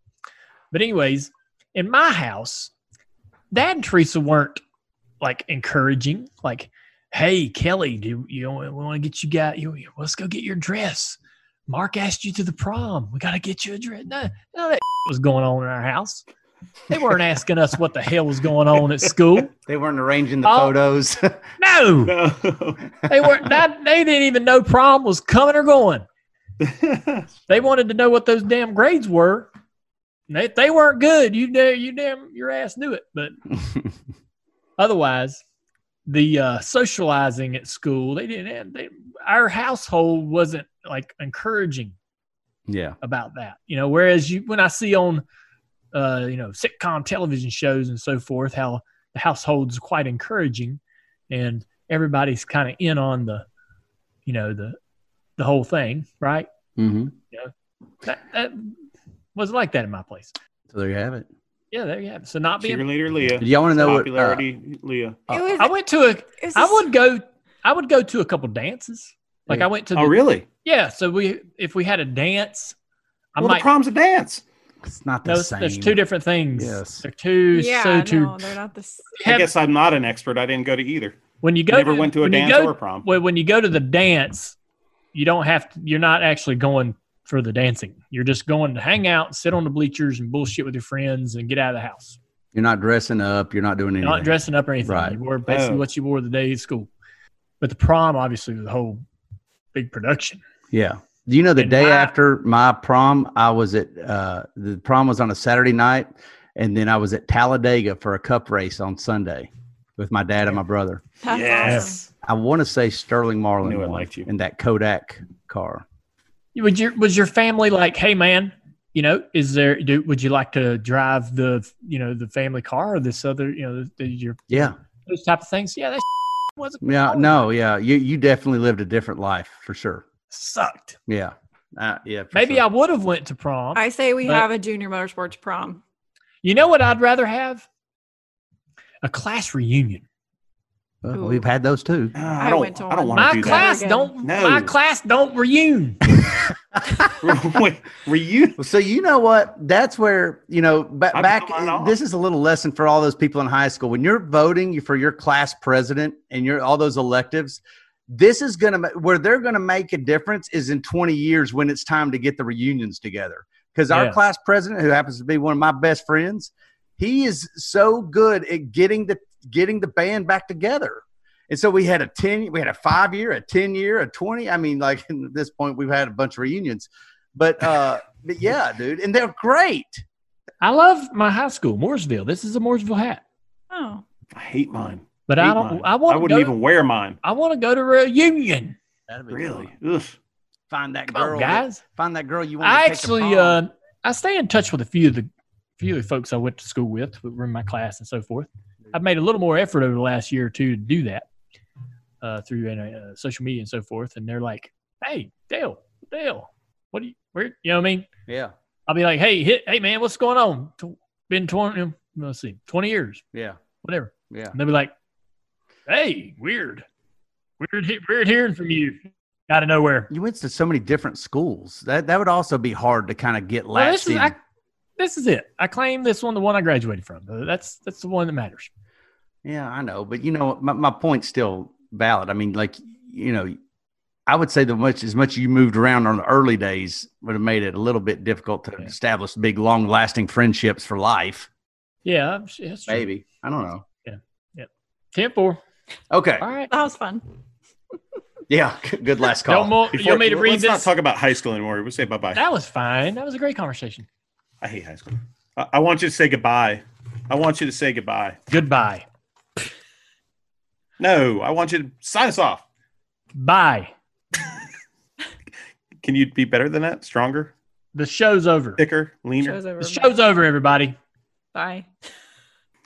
But anyways, in my house, Dad and Teresa weren't like encouraging, like, "Hey, Kelly, do you know, we want to get you got you? Let's go get your dress. Mark asked you to the prom. We got to get you a dress." No, of that was going on in our house. They weren't asking us what the hell was going on at school. They weren't arranging the Oh. photos. No, No. they weren't. Not, they didn't even know prom was coming or going. They wanted to know what those damn grades were. They, they weren't good. You damn, you damn, your ass knew it. But otherwise, the uh, socializing at school, they didn't. They, our household wasn't like encouraging yeah. about that. You know, whereas you when I see on uh, you know, sitcom television shows and so forth, how the household's quite encouraging and everybody's kind of in on the you know, the the whole thing, right? Mm-hmm. That, that was like that in my place. So there you have it. Yeah, there you have it. So not being Cheerleader Leah. Did y'all want to know what? Uh, Popularity Leah. Uh, was, I went to a it was I just- would go I would go to a couple dances. Like Yeah. I went to the Oh, really? Yeah, so we if we had a dance, I well, might the prom's a dance. It's not the those, same. there's two different things. Yes. They're two Yeah, so two no, they're not the s- I have- guess I'm not an expert. I didn't go to either. when you go Never to, went to a dance go- or a prom. Well, when you go to the dance, you don't have to. You're not actually going for the dancing. You're just going to hang out, sit on the bleachers, and bullshit with your friends, and get out of the house. You're not dressing up. You're not doing You're anything. not dressing up or anything. Right. You wore basically Oh. what you wore the day of school. But the prom, obviously, was a whole big production. Yeah. Do you know the And day my- after my prom, I was at uh the prom was on a Saturday night, and then I was at Talladega for a cup race on Sunday with my dad and my brother. That's Yes. awesome. I want to say Sterling Marlin Knew I won liked you. in that Kodak car. Would your was your family like, hey man, you know, is there? Do, would you like to drive the you know the family car or this other you know the, the, your Yeah. those type of things? Yeah, that wasn't Yeah. No. Yeah. You you definitely lived a different life for sure. Sucked. Yeah. Uh, yeah. Maybe sure. I would have went to prom. I say we But- have a junior motorsports prom. You know what I'd rather have? A class reunion. Well, we've had those too. Uh, I I don't. went to I don't want My to do class again. don't. No. My class don't reunion. that. Reunion. So you know what? That's where you know ba- I've back. This is a little lesson for all those people in high school. When you're voting for your class president and you're all those electives, this is gonna where they're gonna make a difference is in 20 years when it's time to get the reunions together. Because our Yeah. class president, who happens to be one of my best friends, he is so good at getting the getting the band back together. And so we had a 10, we had a five year, a 10 year, a 20. I mean, like at this point, we've had a bunch of reunions. But uh, but yeah, dude, and they're great. I love my high school, Mooresville. This is a Mooresville hat, Oh, I hate mine. But I don't. mine. I want. I wouldn't go, even wear mine. I want to go to reunion. That'd be Really? Ugh. Find that Come on, girl, that- guys. Find that girl you want. I to take actually, uh, I stay in touch with a few of the few of the folks I went to school with, who were in my class and so forth. I've made a little more effort over the last year or two to do that uh, through uh, social media and so forth. And they're like, "Hey, Dale, Dale, what do you? Where? You know what I mean?" yeah, I'll be like, "Hey, hit, hey, man, what's going on? Been twenty, let's see, twenty years, yeah, whatever." yeah. And they'll be like, "Hey, weird, weird, weird hearing from you out of nowhere." You went to so many different schools. That that would also be hard to kind of get Well, latched this is in. I, this is it. I claim this one, the one I graduated from. That's that's the one that matters. Yeah, I know, but you know, my, my point's still valid. I mean, like, you know, I would say the much as much you moved around on the early days would have made it a little bit difficult to Yeah. establish big, long lasting friendships for life. Yeah, that's that's true. Maybe. I don't know. Yeah, yeah. Ten four. Okay. All right. that was fun. Yeah. Good last Don't call. mo- you Before, want me to read let's not talk about high school anymore. We'll say bye bye. That was fine. That was a great conversation. I hate high school. I, I want you to say goodbye. I want you to say goodbye. Goodbye. No, I want you to sign us off. Bye. Can you be better than that? Stronger, The show's over. thicker, leaner? Show's over. The show's over, everybody. Bye.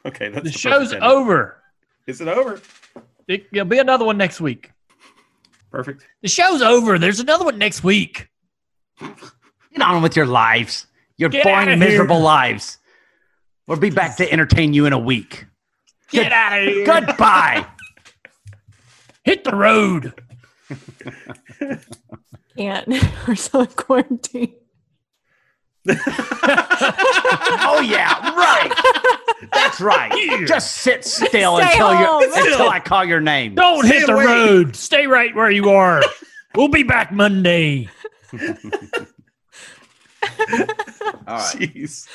Okay, that's The the show's perfect ending. over. Is it over? It, there'll be another one next week. Perfect. The show's over. There's another one next week. Get on with your lives. Your Get boring, miserable lives. We'll be back to entertain you in a week. Get out of here. Goodbye. Hit the road. Can't. We're still in quarantine. oh yeah, right. That's right. Just sit still Stay until you until I call your name. Don't Stay hit the away. road. Stay right where you are. we'll be back Monday. All right. Jeez.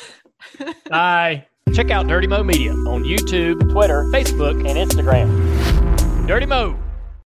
Bye. Check out Dirty Mo Media on YouTube, Twitter, Facebook, and Instagram. Dirty Mo.